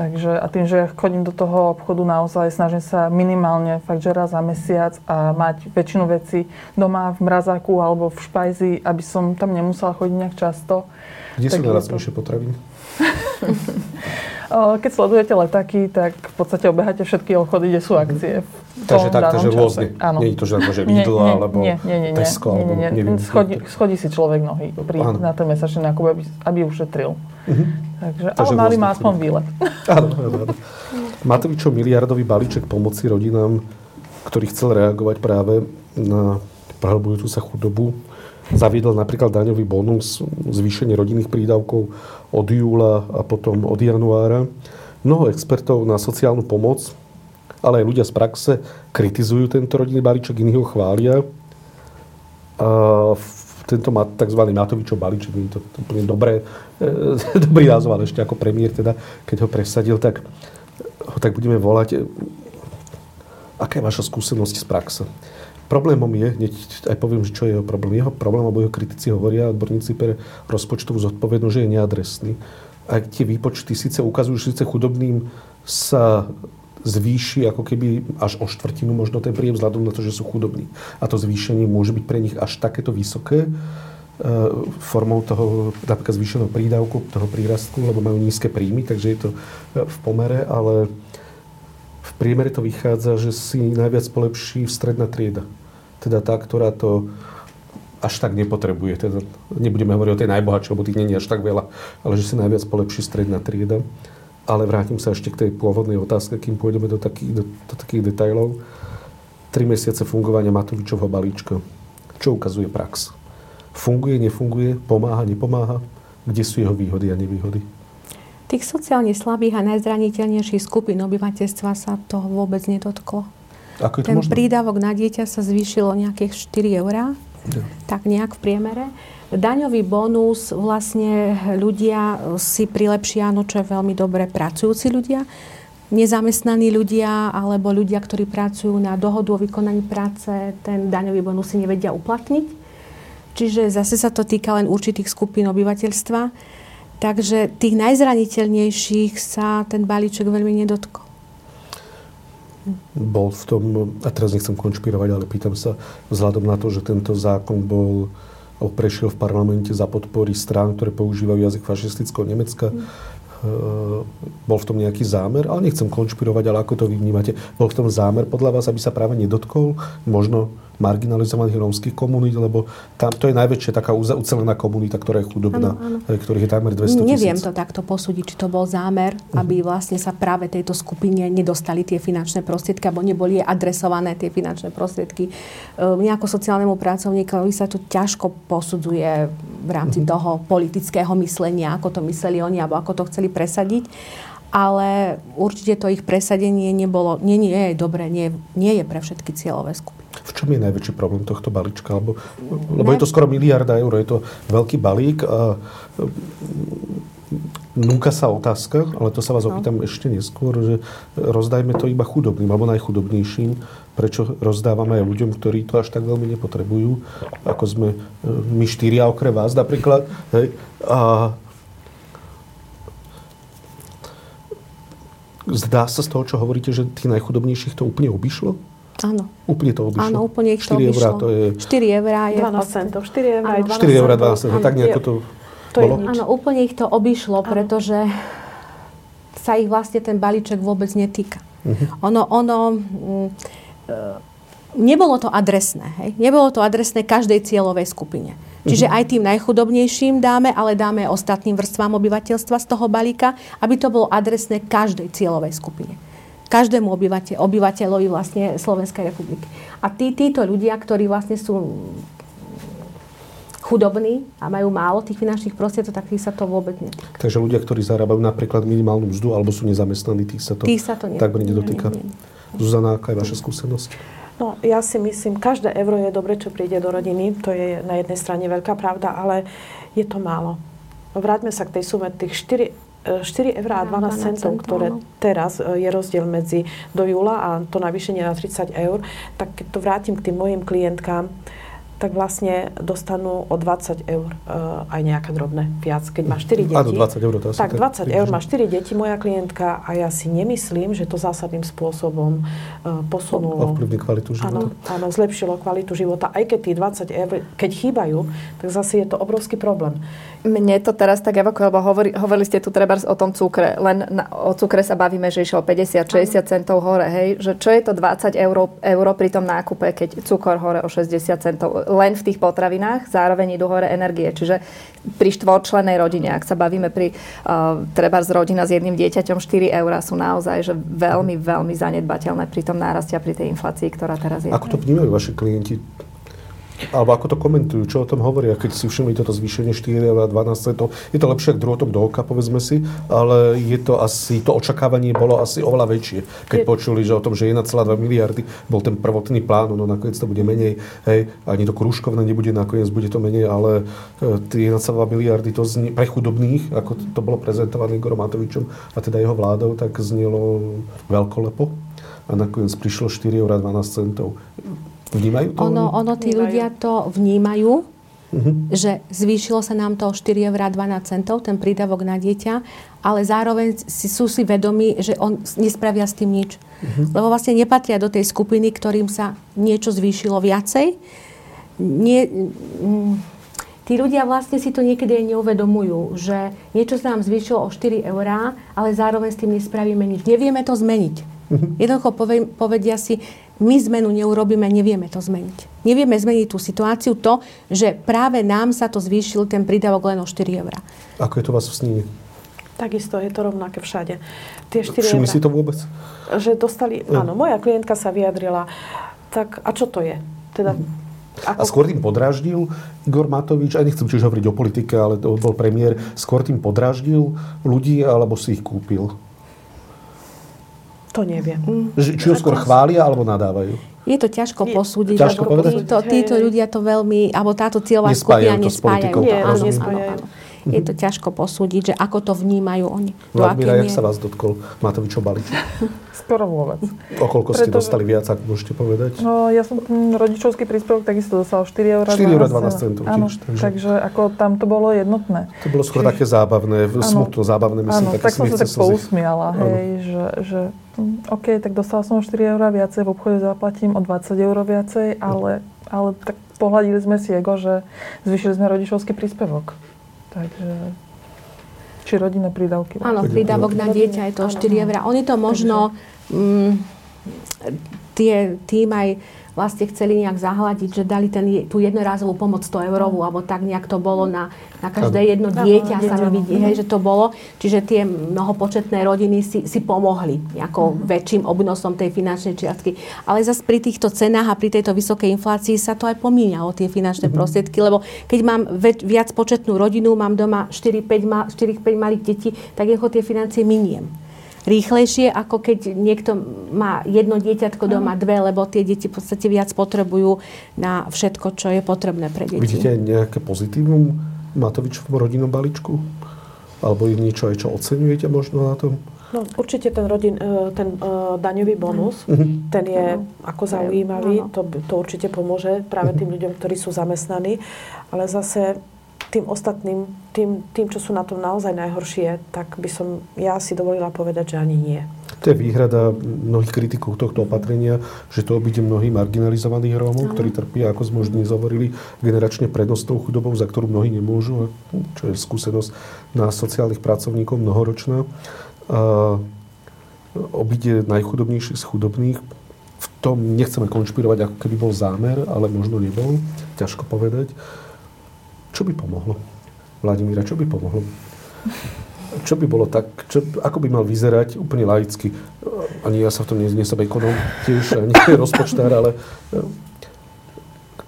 Takže a tým, že chodím do toho obchodu naozaj, snažím sa minimálne fakt, že raz za mesiac a mať väčšinu veci doma v mrazáku alebo v špajzi, aby som tam nemusela chodiť nejak často. Kde tak sú najlacnejšie to... potraviny? [laughs] Keď sledujete letáky, tak v podstate obeháte všetky obchody, kde sú akcie. Takže tak, takže rôzne. Nie je to, že akože Lidl alebo nie, nie, nie, Tesco, nie, nie, nie. Schodí, schodí si človek nohy pri, na ten mesačný nákup, aby, aby ušetril. Uh-huh. Takže, takže ale mali má aspoň výlet. Áno, áno, áno. Matovičov miliardový balíček pomoci rodinám, ktorý chcel reagovať práve na prehlbujúcu sa chudobu, zaviedol napríklad daňový bonus, zvýšenie rodinných prídavkov od júla a potom od januára. Mnoho expertov na sociálnu pomoc, ale aj ľudia z praxe kritizujú tento rodinný balíček, iní ho chvália. A tento tzv. Matovičov balíček, je to úplne dobré, e, [laughs] dobrý názov, ale ešte ako premiér, teda, keď ho presadil, tak ho tak budeme volať. Aká je vaša skúsenosť z praxe? Problémom je, aj poviem, čo je jeho problém. Jeho problém, alebo jeho kritici hovoria, odborníci pre rozpočtovú zodpovednosť, že je neadresný. A tie výpočty síce ukazujú, že síce chudobným sa zvýši ako keby až o štvrtinu možno ten príjem vzhľadom na to, že sú chudobní. A to zvýšenie môže byť pre nich až takéto vysoké e, formou toho napríklad zvýšeného prídavku, toho prírastku, lebo majú nízke príjmy, takže je to v pomere, ale v priemere to vychádza, že si najviac polepší stredná trieda teda tá, ktorá to až tak nepotrebuje. Teda nebudeme hovoriť o tej najbohatšej, lebo tých je až tak veľa, ale že si najviac polepší stredná trieda. Ale vrátim sa ešte k tej pôvodnej otázke, kým pôjdeme do takých, do, do takých detajlov. Tri mesiace fungovania Matovičovho balíčka. Čo ukazuje prax? Funguje, nefunguje, pomáha, nepomáha? Kde sú jeho výhody a nevýhody? Tých sociálne slabých a najzraniteľnejších skupín obyvateľstva sa toho vôbec nedotklo. Ako je to Ten možné? prídavok na dieťa sa zvýšil o nejakých 4 eurá, ja. tak nejak v priemere. Daňový bonus vlastne ľudia si prilepšia, no čo je veľmi dobre, pracujúci ľudia, nezamestnaní ľudia alebo ľudia, ktorí pracujú na dohodu o vykonaní práce, ten daňový bonus si nevedia uplatniť. Čiže zase sa to týka len určitých skupín obyvateľstva. Takže tých najzraniteľnejších sa ten balíček veľmi nedotkol bol v tom, a teraz nechcem konšpirovať, ale pýtam sa, vzhľadom na to, že tento zákon bol prešiel v parlamente za podpory strán, ktoré používajú jazyk fašistického Nemecka. Mm. Bol v tom nejaký zámer, ale nechcem konšpirovať, ale ako to vy vnímate? Bol v tom zámer podľa vás, aby sa práve nedotkol možno marginalizovaných rómskych komunít, lebo tam to je najväčšia taká ucelená komunita, ktorá je chudobná, ano, ano. ktorých je takmer 200 tisíc. Neviem to takto posúdiť, či to bol zámer, uh-huh. aby vlastne sa práve tejto skupine nedostali tie finančné prostriedky, alebo neboli adresované tie finančné prostriedky. Mne ako sociálnemu pracovníkovi sa to ťažko posudzuje v rámci uh-huh. toho politického myslenia, ako to mysleli oni, alebo ako to chceli presadiť ale určite to ich presadenie nebolo, nie, nie je dobré, nie, nie je pre všetky cieľové skupiny. V čom je najväčší problém tohto balíčka? Lebo, lebo je to skoro miliarda eur, je to veľký balík. A, núka sa otázka, ale to sa vás no. opýtam ešte neskôr, že rozdajme to iba chudobným alebo najchudobnejším. Prečo rozdávame aj ľuďom, ktorí to až tak veľmi nepotrebujú, ako sme e, my štyria okrem vás napríklad. Hej. A Zdá sa z toho, čo hovoríte, že tých najchudobnejších to úplne obišlo? Áno. Úplne to obišlo? Áno, úplne ich to 4 eurá, to je... 4 eurá je... 12 centov. 4 eurá je 12 4 eurá 12 centov. Tak nejako to, to bolo? Je Áno, úplne ich to obišlo, pretože sa ich vlastne ten balíček vôbec netýka. Uh-huh. Ono, ono... Mm, e, nebolo to adresné. Hej? Nebolo to adresné každej cieľovej skupine. Čiže mhm. aj tým najchudobnejším dáme, ale dáme ostatným vrstvám obyvateľstva z toho balíka, aby to bolo adresné každej cieľovej skupine. Každému obyvateľ, obyvateľovi vlastne Slovenskej republiky. A tí, títo ľudia, ktorí vlastne sú chudobní a majú málo tých finančných prostriedkov, tak tých sa to vôbec netýka. Takže ľudia, ktorí zarábajú napríklad minimálnu mzdu alebo sú nezamestnaní, tých sa to, tých sa to takmer nedotýka. Nie, nie, nie. Zuzana, aká je vaša skúsenosť? No, ja si myslím, každé euro je dobre, čo príde do rodiny. To je na jednej strane veľká pravda, ale je to málo. Vráťme sa k tej sume tých 4, 4 eur a 12 centov, ktoré teraz e, je rozdiel medzi do júla a to navýšenie na 30 eur, tak keď to vrátim k tým mojim klientkám, tak vlastne dostanú o 20 eur uh, aj nejaké drobné viac. Keď má 4 deti. Áno, 20 eur to asi tak, 20 eur má 4 deti moja klientka a ja si nemyslím, že to zásadným spôsobom uh, posunulo. Ovplyvní kvalitu života. Áno, áno, zlepšilo kvalitu života. Aj keď tých 20 eur, keď chýbajú, tak zase je to obrovský problém. Mne to teraz tak evokuje, lebo hovorí, hovorili ste tu treba o tom cukre. Len na, o cukre sa bavíme, že išiel 50-60 centov hore. Hej? Že čo je to 20 eur, euro pri tom nákupe, keď cukor hore o 60 centov? Len v tých potravinách, zároveň idú hore energie. Čiže pri štvorčlenej rodine, ak sa bavíme pri uh, treba z rodina s jedným dieťaťom, 4 eur sú naozaj že veľmi, veľmi zanedbateľné pri tom náraste a pri tej inflácii, ktorá teraz je. Ako to vnímajú vaši klienti? Alebo ako to komentujú, čo o tom hovoria, keď si všimli toto zvýšenie 4 eur 12 centov. Je to lepšie ako druhotok do oka, povedzme si, ale je to asi, to očakávanie bolo asi oveľa väčšie, keď je... počuli, že o tom, že 1,2 miliardy bol ten prvotný plán, no nakoniec to bude menej, hej, ani to krúžkovné nebude, nakoniec bude to menej, ale e, tie 1,2 miliardy to znie, pre chudobných, ako to bolo prezentované Igorom Matovičom a teda jeho vládou, tak znelo veľkolepo a nakoniec prišlo 4 eur 12 centov. Vnímajú to? Ono, ono tí vnímajú. ľudia to vnímajú, uh-huh. že zvýšilo sa nám to o 4 eur 12 centov, ten prídavok na dieťa, ale zároveň si, sú si vedomí, že on nespravia s tým nič. Uh-huh. Lebo vlastne nepatria do tej skupiny, ktorým sa niečo zvýšilo viacej. Nie, mm, tí ľudia vlastne si to niekedy aj neuvedomujú, že niečo sa nám zvýšilo o 4 eurá, ale zároveň s tým nespravíme nič. Nevieme to zmeniť. Uh-huh. Jednoducho povedia si, my zmenu neurobíme, nevieme to zmeniť. Nevieme zmeniť tú situáciu, to, že práve nám sa to zvýšil ten prídavok len o 4 eurá. Ako je to vás v sníme? Takisto je to rovnaké všade. Tie 4 Všimli si to vôbec? Že dostali, no. áno, moja klientka sa vyjadrila, tak a čo to je? Teda, ako... A skôr tým podráždil Igor Matovič, aj nechcem čiže hovoriť o politike, ale to bol premiér, skôr tým podráždil ľudí, alebo si ich kúpil? To neviem. Či ho skôr chvália alebo nadávajú? Je to ťažko je, posúdiť. Ťažko povedať? Títo, títo ľudia to veľmi, alebo táto cieľová skupina nespájajú. Nie, áno, Je to ťažko posúdiť, že ako to vnímajú oni. Vladimíra, jak sa vás dotkol Matovičov balíček? [laughs] Skoro vôbec. O koľko ste dostali viac, ak môžete povedať? No, ja som ten rodičovský príspevok takisto dostal 4 eur 4 eur 12 centov Áno, takže... takže ako tam to bolo jednotné. To bolo skôr Čiže... také zábavné, smutno zábavné, myslím, áno, také tak som sa tak pousmiala, hej, že, že hm, OK, tak dostala som 4 eur viacej, v obchode zaplatím o 20 eur viacej, ale, ale tak pohľadili sme si ego, že zvyšili sme rodičovský príspevok. Takže či rodinné prídavky. Áno, prídavok na dieťa je to 4 eur. Oni to možno mm, tie, tým aj vlastne chceli nejak zahľadiť, že dali ten, tú jednorázovú pomoc 100 eurovú, alebo tak nejak to bolo na, na každé jedno dieťa sa mi vidí, hej, že to bolo. Čiže tie mnohopočetné rodiny si, si pomohli nejakou mm-hmm. väčším obnosom tej finančnej čiastky. Ale zase pri týchto cenách a pri tejto vysokej inflácii sa to aj pomíňa o tie finančné mm-hmm. prostriedky, lebo keď mám väč, viac početnú rodinu, mám doma 4-5 ma, malých detí, tak jeho tie financie miniem rýchlejšie, ako keď niekto má jedno dieťatko doma, dve, lebo tie deti v podstate viac potrebujú na všetko, čo je potrebné pre deti. Vidíte nejaké pozitívum Matovičovom rodinnom balíčku? Alebo je niečo aj, čo oceňujete možno na tom? No, určite ten, rodin, e, ten uh, daňový bonus, uh-huh. ten je uh-huh. ako zaujímavý, uh-huh. to, to určite pomôže práve tým ľuďom, ktorí sú zamestnaní, ale zase tým ostatným, tým, tým, čo sú na tom naozaj najhoršie, tak by som ja si dovolila povedať, že ani nie. To je výhrada mnohých kritikov tohto opatrenia, že to obíde mnohých marginalizovaných Rómov, ktorí trpia, ako sme už dnes hovorili, generačne prednostnou chudobou, za ktorú mnohí nemôžu, čo je skúsenosť na sociálnych pracovníkov mnohoročná. A obíde najchudobnejších z chudobných. V tom nechceme konšpirovať, ako keby bol zámer, ale možno nebol. Ťažko povedať. Čo by pomohlo? Vladimíra, čo by pomohlo? Čo by bolo tak, čo, ako by mal vyzerať úplne laicky? Ani ja sa v tom nie, ekonom, tiež nie [laughs] rozpočtár, ale e,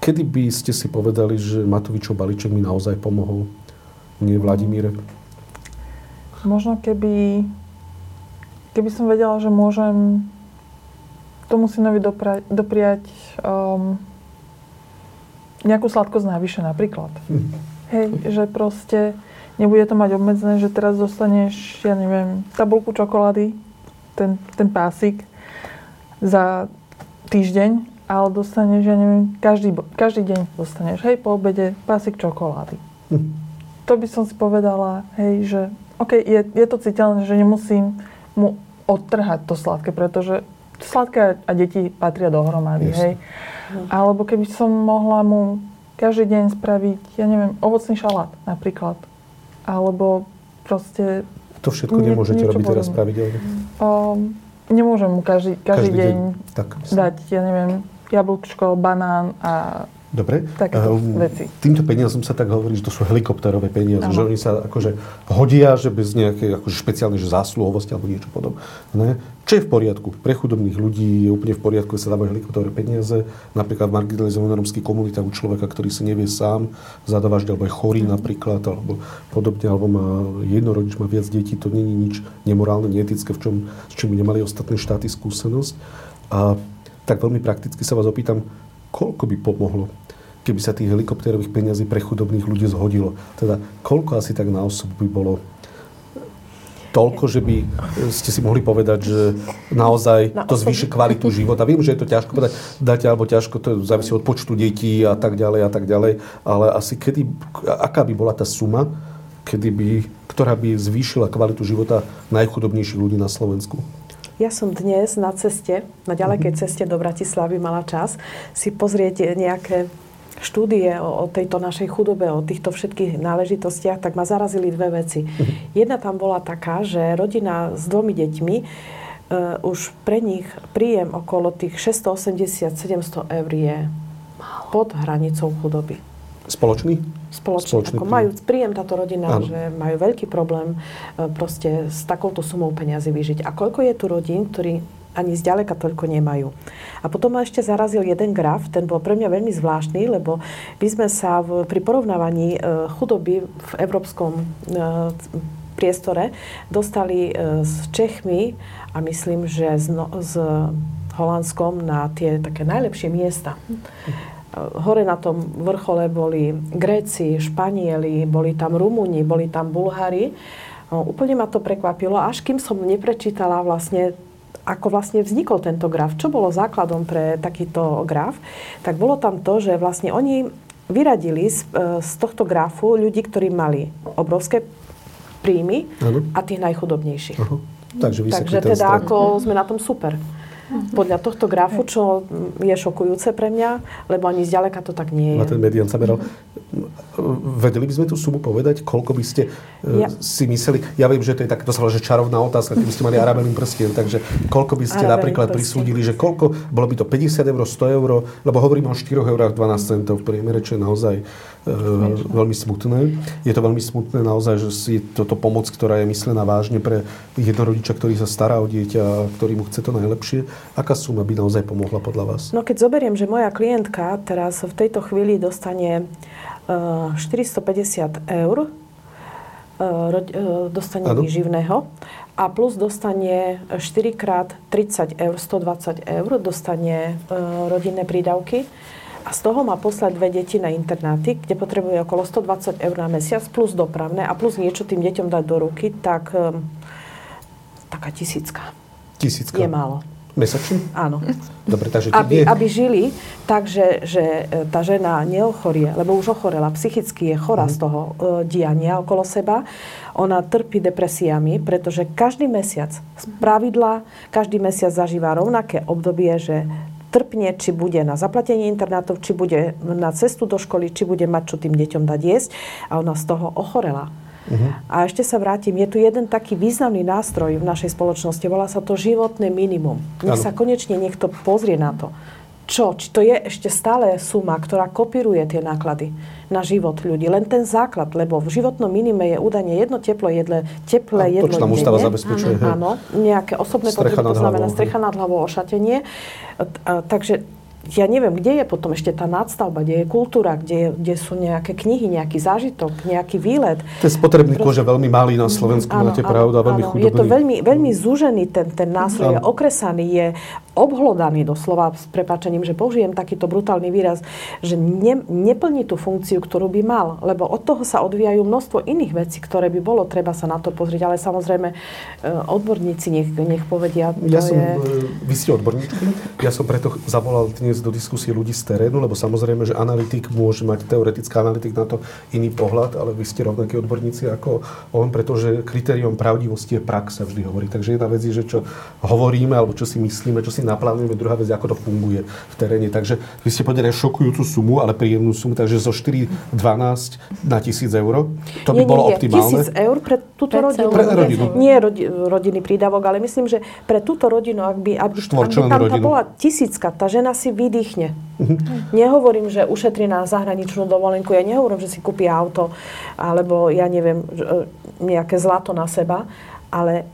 kedy by ste si povedali, že Matovičov balíček mi naozaj pomohol? Nie Vladimíre? Možno keby, keby som vedela, že môžem tomu synovi doprať, dopriať um, nejakú sladkosť navyše napríklad. Hm. Hej, že proste nebude to mať obmedzené, že teraz dostaneš, ja neviem, tabulku čokolády, ten, ten pásik za týždeň, ale dostaneš, ja neviem, každý, každý deň dostaneš, hej, po obede pásik čokolády. Hm. To by som si povedala, hej, že OK, je, je to citeľné, že nemusím mu odtrhať to sladké, pretože sladké a deti patria dohromady, yes. hej. Alebo keby som mohla mu každý deň spraviť, ja neviem, ovocný šalát napríklad. Alebo proste... To všetko nie, nemôžete robiť teraz pravidelne? Um, nemôžem mu každý, každý, každý deň, deň tak, dať, ja neviem, jablčko, banán a Dobre. Takéto uh, veci. Týmto peniazom sa tak hovorí, že to sú helikopterové peniaze, ano. že oni sa akože hodia, že bez nejakej akože špeciálnej že zásluhovosti alebo niečo podobné. Čo je v poriadku? Pre chudobných ľudí je úplne v poriadku, že sa dávajú helikopterové peniaze. Napríklad v marginalizovaných romských komunitách u človeka, ktorý si nevie sám zadávať, alebo je chorý mm. napríklad, alebo podobne, alebo má jedno rodič, má viac detí, to není nič nemorálne, neetické, v čom, s čím nemali ostatné štáty skúsenosť. A tak veľmi prakticky sa vás opýtam, koľko by pomohlo keby sa tých helikoptérových peniazí pre chudobných ľudí zhodilo. Teda koľko asi tak na osobu by bolo toľko, že by ste si mohli povedať, že naozaj to zvýši kvalitu života. Viem, že je to ťažko povedať, dáte alebo ťažko, to závisí od počtu detí a tak ďalej a tak ďalej, ale asi kedy, aká by bola tá suma, kedy by, ktorá by zvýšila kvalitu života najchudobnejších ľudí na Slovensku? Ja som dnes na ceste, na ďalekej mhm. ceste do Bratislavy mala čas si pozrieť nejaké štúdie o, o tejto našej chudobe, o týchto všetkých náležitostiach, tak ma zarazili dve veci. Mhm. Jedna tam bola taká, že rodina s dvomi deťmi uh, už pre nich príjem okolo tých 680-700 eur je pod hranicou chudoby. Spoločný? Spoločný. Spoločný ako majú príjem táto rodina, ano. že majú veľký problém uh, proste s takouto sumou peniazy vyžiť. A koľko je tu rodín, ktorí ani zďaleka toľko nemajú. A potom ma ešte zarazil jeden graf, ten bol pre mňa veľmi zvláštny, lebo my sme sa v, pri porovnávaní e, chudoby v európskom e, priestore dostali e, s Čechmi a myslím, že s, no, s Holandskom na tie také najlepšie miesta. Hore na tom vrchole boli Gréci, Španieli, boli tam Rumúni, boli tam Bulhári. No, úplne ma to prekvapilo, až kým som neprečítala vlastne ako vlastne vznikol tento graf, čo bolo základom pre takýto graf, tak bolo tam to, že vlastne oni vyradili z, e, z tohto grafu ľudí, ktorí mali obrovské príjmy ano. a tých najchudobnejších. Aha. Takže, Takže teda ako sme na tom super. Podľa tohto grafu, čo je šokujúce pre mňa, lebo ani zďaleka to tak nie je. Na ten median sa meral. Vedeli by sme tú sumu povedať, koľko by ste ja. si mysleli? Ja viem, že to je tak, to sa že čarovná otázka, keby ste mali arabelým prstien, takže koľko by ste napríklad prstien. prisúdili, že koľko, bolo by to 50 eur, 100 eur, lebo hovorím o 4 eurách 12 centov v priemere, čo je naozaj veľmi smutné. Je to veľmi smutné naozaj, že je toto pomoc, ktorá je myslená vážne pre jednorodiča, ktorý sa stará o dieťa a ktorý mu chce to najlepšie. Aká suma by naozaj pomohla podľa vás? No keď zoberiem, že moja klientka teraz v tejto chvíli dostane 450 eur e, e, dostane ano. výživného a plus dostane 4 krát 30 eur, 120 eur, dostane rodinné prídavky a z toho má poslať dve deti na internáty, kde potrebuje okolo 120 eur na mesiac, plus dopravné a plus niečo tým deťom dať do ruky, tak taká tisícka. Tisícka. Je málo. Mesačne? Áno. Dobre, takže aby, nie... aby žili tak, že, že e, tá žena neochorie, lebo už ochorela, psychicky je chora mm. z toho uh, diania okolo seba. Ona trpí depresiami, pretože každý mesiac z pravidla, každý mesiac zažíva rovnaké obdobie, že trpne, či bude na zaplatenie internátov, či bude na cestu do školy, či bude mať čo tým deťom dať jesť. A ona z toho ochorela. Uh-huh. A ešte sa vrátim, je tu jeden taký významný nástroj v našej spoločnosti, volá sa to životné minimum. Nech ano. sa konečne niekto pozrie na to. Čo? Či to je ešte stále suma, ktorá kopíruje tie náklady na život ľudí. Len ten základ, lebo v životnom minime je údajne jedno teplo jedle, teplé jedlo To, čo nám ústava zabezpečuje. Áno, nejaké osobné potreby, to znamená strecha nad hlavou, ošatenie. Takže ja neviem, kde je potom ešte tá nadstavba, kde je kultúra, kde, je, kde sú nejaké knihy, nejaký zážitok, nejaký výlet. Ten spotrebný Prost... je veľmi malý na Slovensku, áno, máte pravdu, a veľmi áno, chudobný. Je to veľmi, veľmi zúžený ten, ten nástroj, je okresaný, je obhlodaný doslova, s prepačením, že použijem takýto brutálny výraz, že ne, neplní tú funkciu, ktorú by mal, lebo od toho sa odvíjajú množstvo iných vecí, ktoré by bolo treba sa na to pozrieť, ale samozrejme e, odborníci nech, nech povedia. Ja som, je... vy ste odborníčky, ja som preto zavolal dnes do diskusie ľudí z terénu, lebo samozrejme, že analytik môže mať, teoretický analytik na to iný pohľad, ale vy ste rovnakí odborníci ako on, pretože kritérium pravdivosti je prax, sa vždy hovorí. Takže jedna vec je, že čo hovoríme, alebo čo si myslíme, čo si naplánujeme, druhá vec ako to funguje v teréne. Takže vy ste povedali šokujúcu sumu, ale príjemnú sumu, takže zo 4,12 na 1000 eur. To by nie, bolo nie, optimálne. 1000 eur pre túto rodinu. Pre rodinu. Nie rodi, rodinný prídavok, ale myslím, že pre túto rodinu, ak by, ak by, ak by tam rodinu. bola tisícka, tá žena si vydýchne. Mm-hmm. Nehovorím, že ušetrí na zahraničnú dovolenku, ja nehovorím, že si kúpi auto, alebo ja neviem, e, nejaké zlato na seba, ale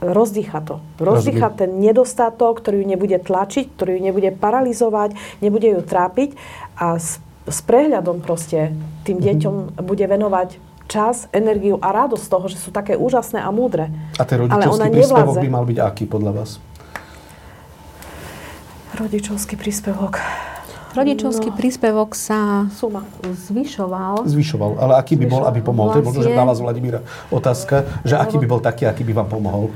rozdýcha to. Rozdýcha ten nedostatok, ktorý ju nebude tlačiť, ktorý ju nebude paralizovať, nebude ju trápiť a s, s prehľadom proste tým mhm. deťom bude venovať čas, energiu a radosť z toho, že sú také úžasné a múdre. A ten rodičovský príspevok by mal byť aký podľa vás? Rodičovský príspevok. Rodičovský no, príspevok sa suma. zvyšoval. Zvyšoval, ale aký by bol, aby pomohol? Vlastne... To je možno, že na vás, Vladimíra, otázka, že aký by bol taký, aký by vám pomohol?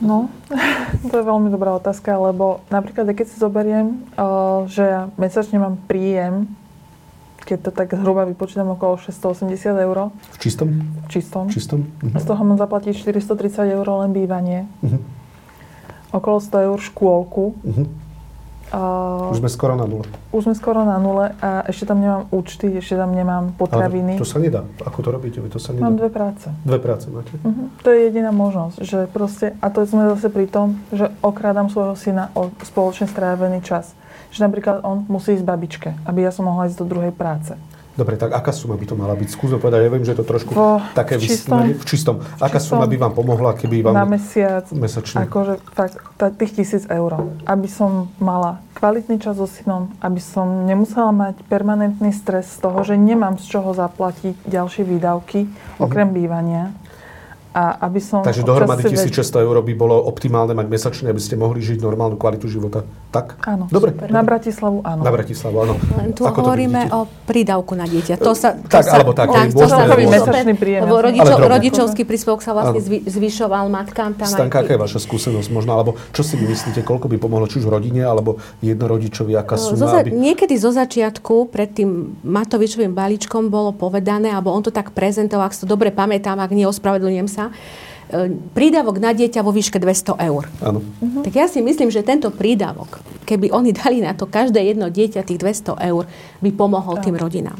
No, [laughs] to je veľmi dobrá otázka, lebo napríklad, keď si zoberiem, uh, že ja mesačne mám príjem, keď to tak zhruba vypočítam okolo 680 eur. V čistom? V čistom. V čistom. Uh-huh. Z toho mám zaplatiť 430 eur len bývanie. Uh-huh. Okolo 100 eur škôlku. Uh-huh Uh, už sme skoro na nule. Už sme skoro na nule a ešte tam nemám účty, ešte tam nemám potraviny. Ale to sa nedá. Ako to robíte? To sa nedá. Mám dve práce. Dve práce máte? Uh-huh. To je jediná možnosť. Že proste, a to sme zase pri tom, že okrádam svojho syna o spoločne strávený čas. Že napríklad on musí ísť babičke, aby ja som mohla ísť do druhej práce. Dobre, tak aká suma by to mala byť? Skúsme povedať, ja viem, že je to trošku v také čistom, vysnenie. V čistom. Aká čistom, suma by vám pomohla, keby vám... Na mesiac. Mesačne. Akože fakt, tých tisíc eur. Aby som mala kvalitný čas so synom, aby som nemusela mať permanentný stres z toho, že nemám z čoho zaplatiť ďalšie výdavky, okrem uh-huh. bývania a aby som... Takže dohromady 1600 eur by bolo optimálne mať mesačne, aby ste mohli žiť normálnu kvalitu života. Tak? Áno. Dobre. Super. Na Bratislavu áno. Na Bratislavu áno. Len tu Ako hovoríme o prídavku na dieťa. To sa, to tak, sa, alebo tak. tak to sa, mesačný príjem. Lebo rodičo, rodičovský príspevok sa vlastne zvy, zvyšoval matkám. Tam Stanka, aká je vaša skúsenosť možno? Alebo čo si vy myslíte, koľko by pomohlo či už v rodine, alebo jednorodičovi, aká no, suma? Zo, aby... Niekedy zo začiatku, pred tým Matovičovým balíčkom bolo povedané, alebo on to tak prezentoval, ak si to dobre pamätám, ak nie, ospravedlňujem sa, prídavok na dieťa vo výške 200 eur. Áno. Tak ja si myslím, že tento prídavok, keby oni dali na to každé jedno dieťa tých 200 eur, by pomohol tým rodinám.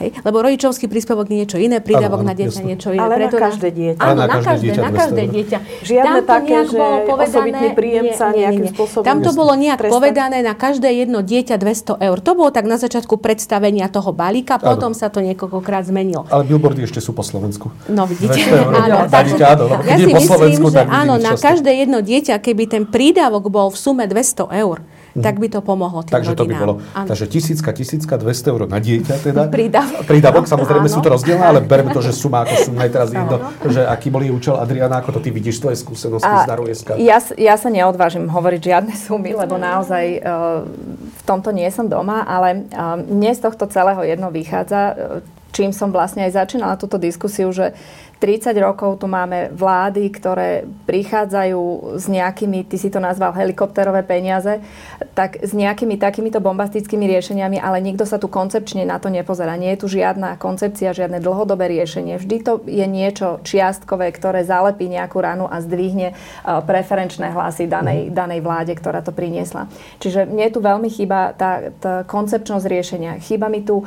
Hej? Lebo rodičovský príspevok je niečo iné, prídavok na dieťa jasné. niečo iné. Ale na Preto každé dieťa. Áno, na na každé dieťa na 200 každé dieťa. Žiadne Tam to také, nejak že bolo osobitný príjemca nejakým spôsobom Tam to bolo nejak trestať. povedané na každé jedno dieťa 200 eur. To bolo tak na začiatku predstavenia toho balíka, Áno. potom sa to niekoľkokrát zmenilo. Ale billboardy ešte sú po Slovensku. No vidíte, 200 eur. [laughs] áno. Na takže keď ja si myslím, že áno, na každé jedno dieťa, keby ten prídavok bol v sume 200 eur, tak by to pomohlo tým Takže to by rodinám. bolo. Áno. Takže tisícka, tisícka, 200 eur na dieťa teda. [laughs] Prídavok. Prídavok, samozrejme Áno. sú to rozdielne, ale berme to, že suma ako suma je teraz jedno, že aký boli účel Adriana, ako to ty vidíš, tvoje skúsenosti z Darujeska. ja, ja sa neodvážim hovoriť žiadne sumy, lebo naozaj uh, v tomto nie som doma, ale uh, mne z tohto celého jedno vychádza, uh, čím som vlastne aj začínala túto diskusiu, že 30 rokov tu máme vlády, ktoré prichádzajú s nejakými, ty si to nazval helikopterové peniaze, tak s nejakými takýmito bombastickými riešeniami, ale nikto sa tu koncepčne na to nepozerá. Nie je tu žiadna koncepcia, žiadne dlhodobé riešenie. Vždy to je niečo čiastkové, ktoré zalepí nejakú ranu a zdvihne uh, preferenčné hlasy danej, danej vláde, ktorá to priniesla. Čiže mne tu veľmi chýba tá, tá koncepčnosť riešenia. Chýba mi tu um,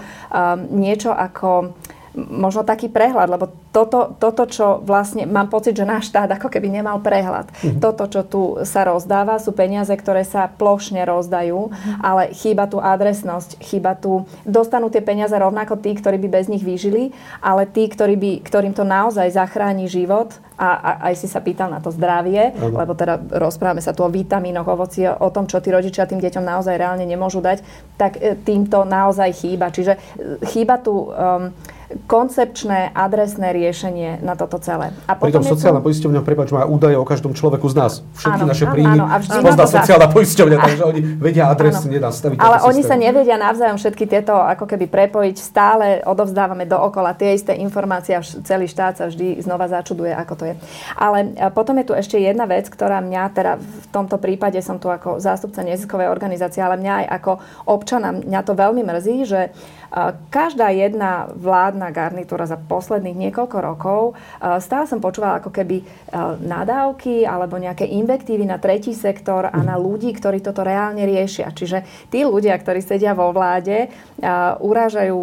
niečo ako možno taký prehľad, lebo toto, toto, čo vlastne mám pocit, že náš štát ako keby nemal prehľad. Mhm. Toto, čo tu sa rozdáva, sú peniaze, ktoré sa plošne rozdajú, ale chýba tu adresnosť, chýba tu, dostanú tie peniaze rovnako tí, ktorí by bez nich vyžili, ale tí, ktorí by, ktorým to naozaj zachráni život a, a aj si sa pýtal na to zdravie, Áno. lebo teda rozprávame sa tu o vitamínoch, ovoci, o tom, čo tí rodičia tým deťom naozaj reálne nemôžu dať, tak e, týmto naozaj chýba. Čiže e, chýba tu um, koncepčné, adresné riešenie na toto celé. A Pritom je tu- sociálna poisťovňa, prepáč, má údaje o každom človeku z nás. Všetky Áno, naše príjmy pozná sociálna poisťovňa, [laughs] takže oni vedia adresne nastaviť. Ale oni sa systém. nevedia navzájom všetky tieto ako keby prepojiť. Stále odovzdávame dookola tie isté informácie a celý štát sa vždy znova začuduje, ako to je. Ale a potom je tu ešte jedna vec, ktorá mňa teda v tomto prípade som tu ako zástupca neziskovej organizácie, ale mňa aj ako občana, mňa to veľmi mrzí, že a, každá jedna vládna garnitúra za posledných niekoľko rokov a, stále som počúvala ako keby a, nadávky alebo nejaké invektívy na tretí sektor a na ľudí, ktorí toto reálne riešia. Čiže tí ľudia, ktorí sedia vo vláde, a, urážajú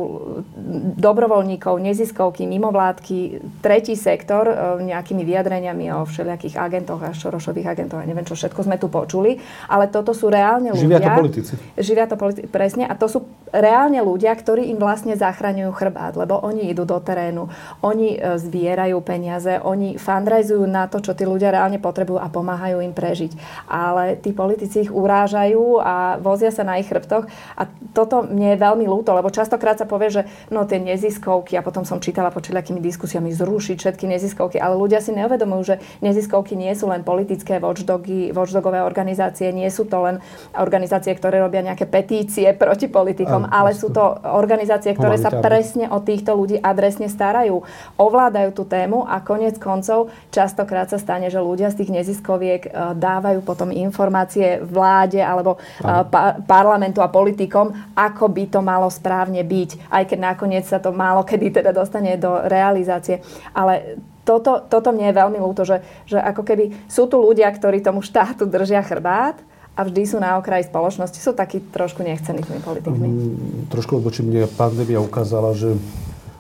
dobrovoľníkov, neziskovky, mimovládky, tretí sektor e, nejakými vyjadreniami o všelijakých agentoch a šorošových agentoch a neviem, čo všetko sme tu počuli. Ale toto sú reálne ľudia. Živia to politici. Živia to politi- presne. A to sú reálne ľudia, ktorí im vlastne zachraňujú chrbát, lebo oni idú do terénu, oni e, zbierajú peniaze, oni fundraizujú na to, čo tí ľudia reálne potrebujú a pomáhajú im prežiť. Ale tí politici ich urážajú a vozia sa na ich chrbtoch a toto mne je veľmi ľúto, lebo častokrát sa povie, že no tie neziskovky, a potom som čítala pod všelijakými diskusiami zrušiť všetky neziskovky, ale ľudia si neuvedomujú, že neziskovky nie sú len politické watchdogy, watchdogové organizácie, nie sú to len organizácie, ktoré robia nejaké petície proti politikom, ale jasné. sú to organizácie, ktoré sa presne o týchto ľudí adresne starajú, ovládajú tú tému a konec koncov častokrát sa stane, že ľudia z tých neziskoviek e, dávajú potom informácie vláde alebo e, pa- parlamentu a politikom, ako by to malo správne byť, aj keď nakoniec sa to málo kedy teda dostane do realizácie. Ale toto, toto mne je veľmi ľúto, že, že ako keby sú tu ľudia, ktorí tomu štátu držia chrbát a vždy sú na okraji spoločnosti, sú takí trošku nechcení tými politikmi. Mm, trošku odbočím, mne pandémia ukázala, že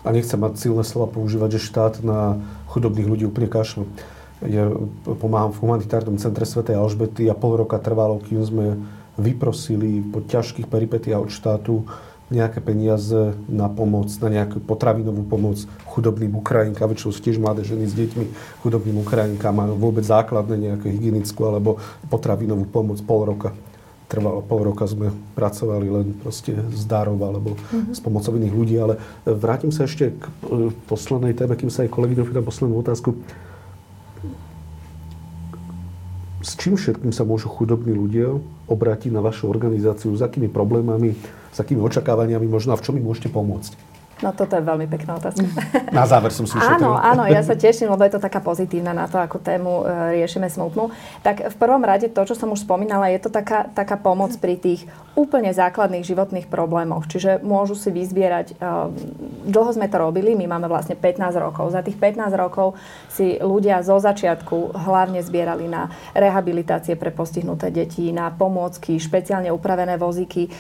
a nechcem mať silné slova používať, že štát na chudobných ľudí úplne kašle. Ja pomáham v humanitárnom centre Sv. Alžbety a pol roka trvalo, kým sme vyprosili po ťažkých peripetiách od štátu nejaké peniaze na pomoc, na nejakú potravinovú pomoc chudobným Ukrajinkám, väčšinou sú tiež mladé ženy s deťmi, chudobným Ukrajinkám majú vôbec základné nejaké hygienickú alebo potravinovú pomoc pol roka. Trvalo pol roka sme pracovali len proste z darov alebo mm-hmm. s pomocou iných ľudí, ale vrátim sa ešte k e, poslednej téme, kým sa aj kolegyňom pýtam poslednú otázku. S čím všetkým sa môžu chudobní ľudia obrátiť na vašu organizáciu? S akými problémami, s akými očakávaniami možno a v čom im môžete pomôcť? No toto je veľmi pekná otázka. [laughs] Na záver som si Áno, áno, ja sa teším, lebo je to taká pozitívna na to, ako tému e, riešime smutnú. Tak v prvom rade to, čo som už spomínala, je to taká, taká pomoc pri tých úplne základných životných problémoch. Čiže môžu si vyzbierať, e, dlho sme to robili, my máme vlastne 15 rokov. Za tých 15 rokov si ľudia zo začiatku hlavne zbierali na rehabilitácie pre postihnuté deti, na pomôcky, špeciálne upravené vozíky.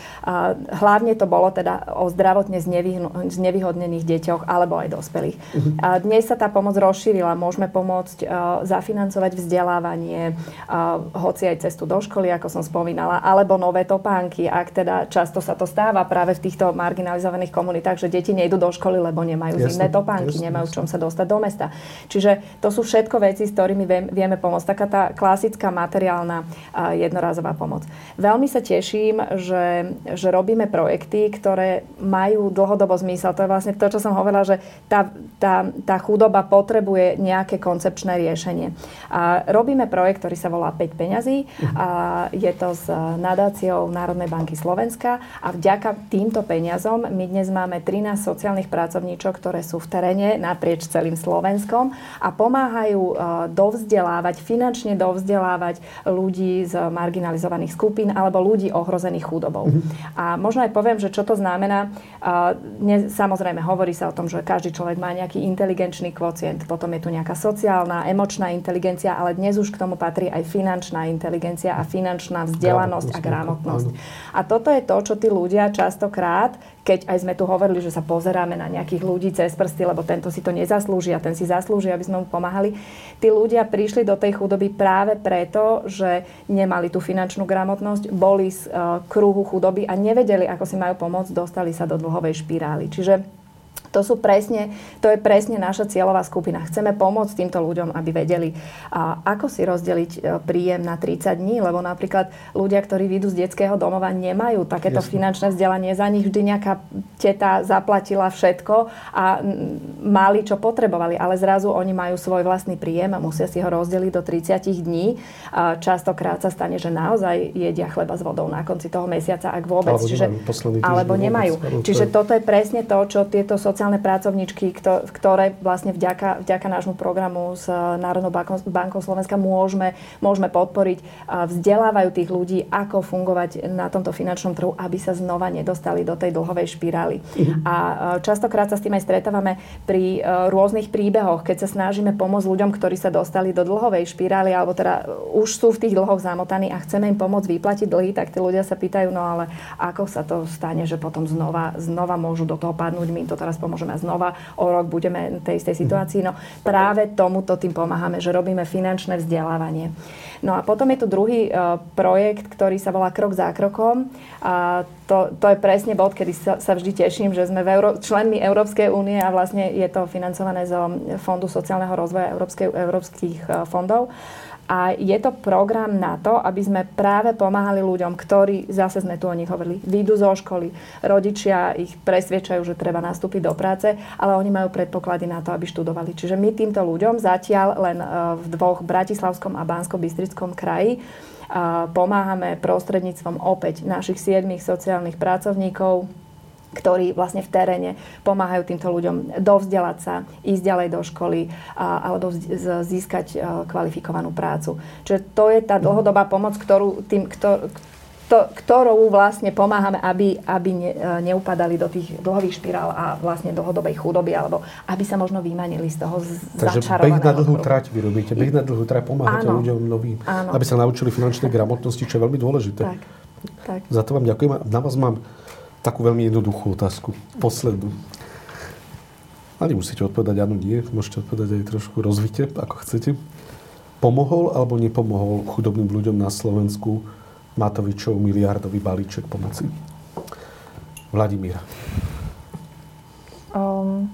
Hlavne to bolo teda o zdravotne znevýhodnených znevýhodnených deťoch alebo aj dospelých. Uh-huh. A dnes sa tá pomoc rozšírila. Môžeme pomôcť uh, zafinancovať vzdelávanie, uh, hoci aj cestu do školy, ako som spomínala, alebo nové topánky, ak teda často sa to stáva práve v týchto marginalizovaných komunitách, že deti nejdú do školy, lebo nemajú jasne, zimné topánky, jasne, nemajú čom sa dostať do mesta. Čiže to sú všetko veci, s ktorými vieme pomôcť. Taká tá klasická materiálna uh, jednorazová pomoc. Veľmi sa teším, že, že robíme projekty, ktoré majú dlhodobo zmysel to je vlastne to, čo som hovorila, že tá, tá, tá chudoba potrebuje nejaké koncepčné riešenie. A robíme projekt, ktorý sa volá 5 peňazí. A je to s nadáciou Národnej banky Slovenska a vďaka týmto peniazom my dnes máme 13 sociálnych pracovníčok, ktoré sú v teréne naprieč celým Slovenskom a pomáhajú e, dovzdelávať, finančne dovzdelávať ľudí z marginalizovaných skupín alebo ľudí ohrozených chudobou. A možno aj poviem, že čo to znamená. Dnes, Samozrejme, hovorí sa o tom, že každý človek má nejaký inteligenčný kvocient, potom je tu nejaká sociálna, emočná inteligencia, ale dnes už k tomu patrí aj finančná inteligencia a finančná vzdelanosť a gramotnosť. A toto je to, čo tí ľudia častokrát, keď aj sme tu hovorili, že sa pozeráme na nejakých ľudí cez prsty, lebo tento si to nezaslúži a ten si zaslúži, aby sme mu pomáhali. Tí ľudia prišli do tej chudoby práve preto, že nemali tú finančnú gramotnosť, boli z uh, kruhu chudoby a nevedeli, ako si majú pomôcť, dostali sa do dlhovej špirály. Čiže to, sú presne, to je presne naša cieľová skupina. Chceme pomôcť týmto ľuďom, aby vedeli, a ako si rozdeliť e, príjem na 30 dní, lebo napríklad ľudia, ktorí vyjdú z detského domova, nemajú takéto Jasne. finančné vzdelanie. Za nich vždy nejaká teta zaplatila všetko a mali, čo potrebovali, ale zrazu oni majú svoj vlastný príjem a musia si ho rozdeliť do 30 dní. A častokrát sa stane, že naozaj jedia chleba s vodou na konci toho mesiaca, ak vôbec. Alebo Čiže, nemajú. Alebo nemajú. Čiže toto je presne to, čo tieto sociálne pracovničky, ktoré vlastne vďaka, vďaka nášmu programu s Národnou bankou, Slovenska môžeme, môžeme podporiť. Vzdelávajú tých ľudí, ako fungovať na tomto finančnom trhu, aby sa znova nedostali do tej dlhovej špirály. Mhm. A častokrát sa s tým aj stretávame pri e, rôznych príbehoch, keď sa snažíme pomôcť ľuďom, ktorí sa dostali do dlhovej špirály, alebo teda už sú v tých dlhoch zamotaní a chceme im pomôcť vyplatiť dlhy, tak tí ľudia sa pýtajú, no ale ako sa to stane, že potom znova, znova môžu do toho padnúť, my to teraz pomôžeme a znova o rok budeme v tej istej situácii. No práve tomuto tým pomáhame, že robíme finančné vzdelávanie. No a potom je tu druhý uh, projekt, ktorý sa volá Krok za krokom. A to, to je presne bod, kedy sa, sa vždy teším, že sme v Euró- členmi Európskej únie a vlastne je to financované zo Fondu sociálneho rozvoja Európskej, európskych uh, fondov. A je to program na to, aby sme práve pomáhali ľuďom, ktorí, zase sme tu o nich hovorili, výjdu zo školy, rodičia ich presviečajú, že treba nastúpiť do práce, ale oni majú predpoklady na to, aby študovali. Čiže my týmto ľuďom zatiaľ len e, v dvoch Bratislavskom a Bansko-Bystrickom kraji e, pomáhame prostredníctvom opäť našich siedmých sociálnych pracovníkov, ktorí vlastne v teréne pomáhajú týmto ľuďom dovzdelať sa, ísť ďalej do školy a, alebo získať a, kvalifikovanú prácu. Čiže to je tá dlhodobá pomoc, ktorú tým, ktor, to, ktorou vlastne pomáhame, aby, aby ne, neupadali do tých dlhových špirál a vlastne dlhodobej chudoby, alebo aby sa možno vymanili z toho Takže beh na dlhú trať vy robíte, beh na dlhú trať pomáhate áno, ľuďom novým, áno. aby sa naučili finančné gramotnosti, čo je veľmi dôležité. Tak, tak. Za to vám ďakujem. Na vás mám takú veľmi jednoduchú otázku. Poslednú. A nemusíte odpovedať áno, nie. Môžete odpovedať aj trošku rozvite, ako chcete. Pomohol alebo nepomohol chudobným ľuďom na Slovensku Matovičov miliardový balíček pomoci? Vladimír. Um,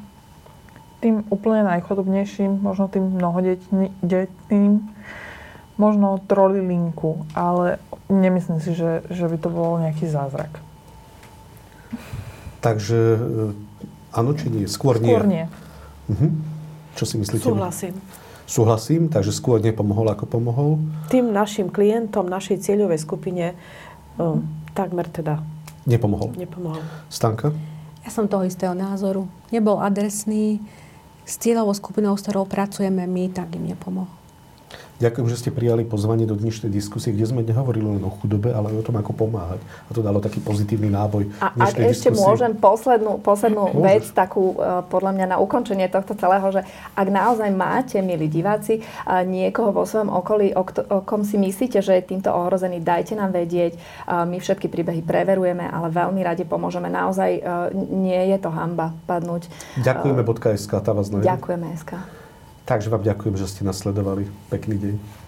tým úplne najchodobnejším, možno tým mnohodetným, možno trolilinku, ale nemyslím si, že, že by to bol nejaký zázrak. Takže e, áno či nie? Skôr, skôr nie. nie. Uh-huh. Čo si myslíte? Súhlasím. Súhlasím, takže skôr nepomohol, ako pomohol? Tým našim klientom, našej cieľovej skupine um, takmer teda Nepomohol. Nepomohol. Stanka? Ja som toho istého názoru. Nebol adresný. S cieľovou skupinou, s ktorou pracujeme my, tak im nepomohol. Ďakujem, že ste prijali pozvanie do dnešnej diskusie, kde sme nehovorili len o chudobe, ale aj o tom, ako pomáhať. A to dalo taký pozitívny náboj. A ak ešte diskusie. môžem poslednú, poslednú vec, takú e, podľa mňa na ukončenie tohto celého, že ak naozaj máte, milí diváci, niekoho vo svojom okolí, o, kto, o kom si myslíte, že je týmto ohrozený, dajte nám vedieť. My všetky príbehy preverujeme, ale veľmi radi pomôžeme. Naozaj e, nie je to hamba padnúť. Ďakujeme, .sk, tá vás Ďakujeme, SK. Takže vám ďakujem, že ste nasledovali. Pekný deň.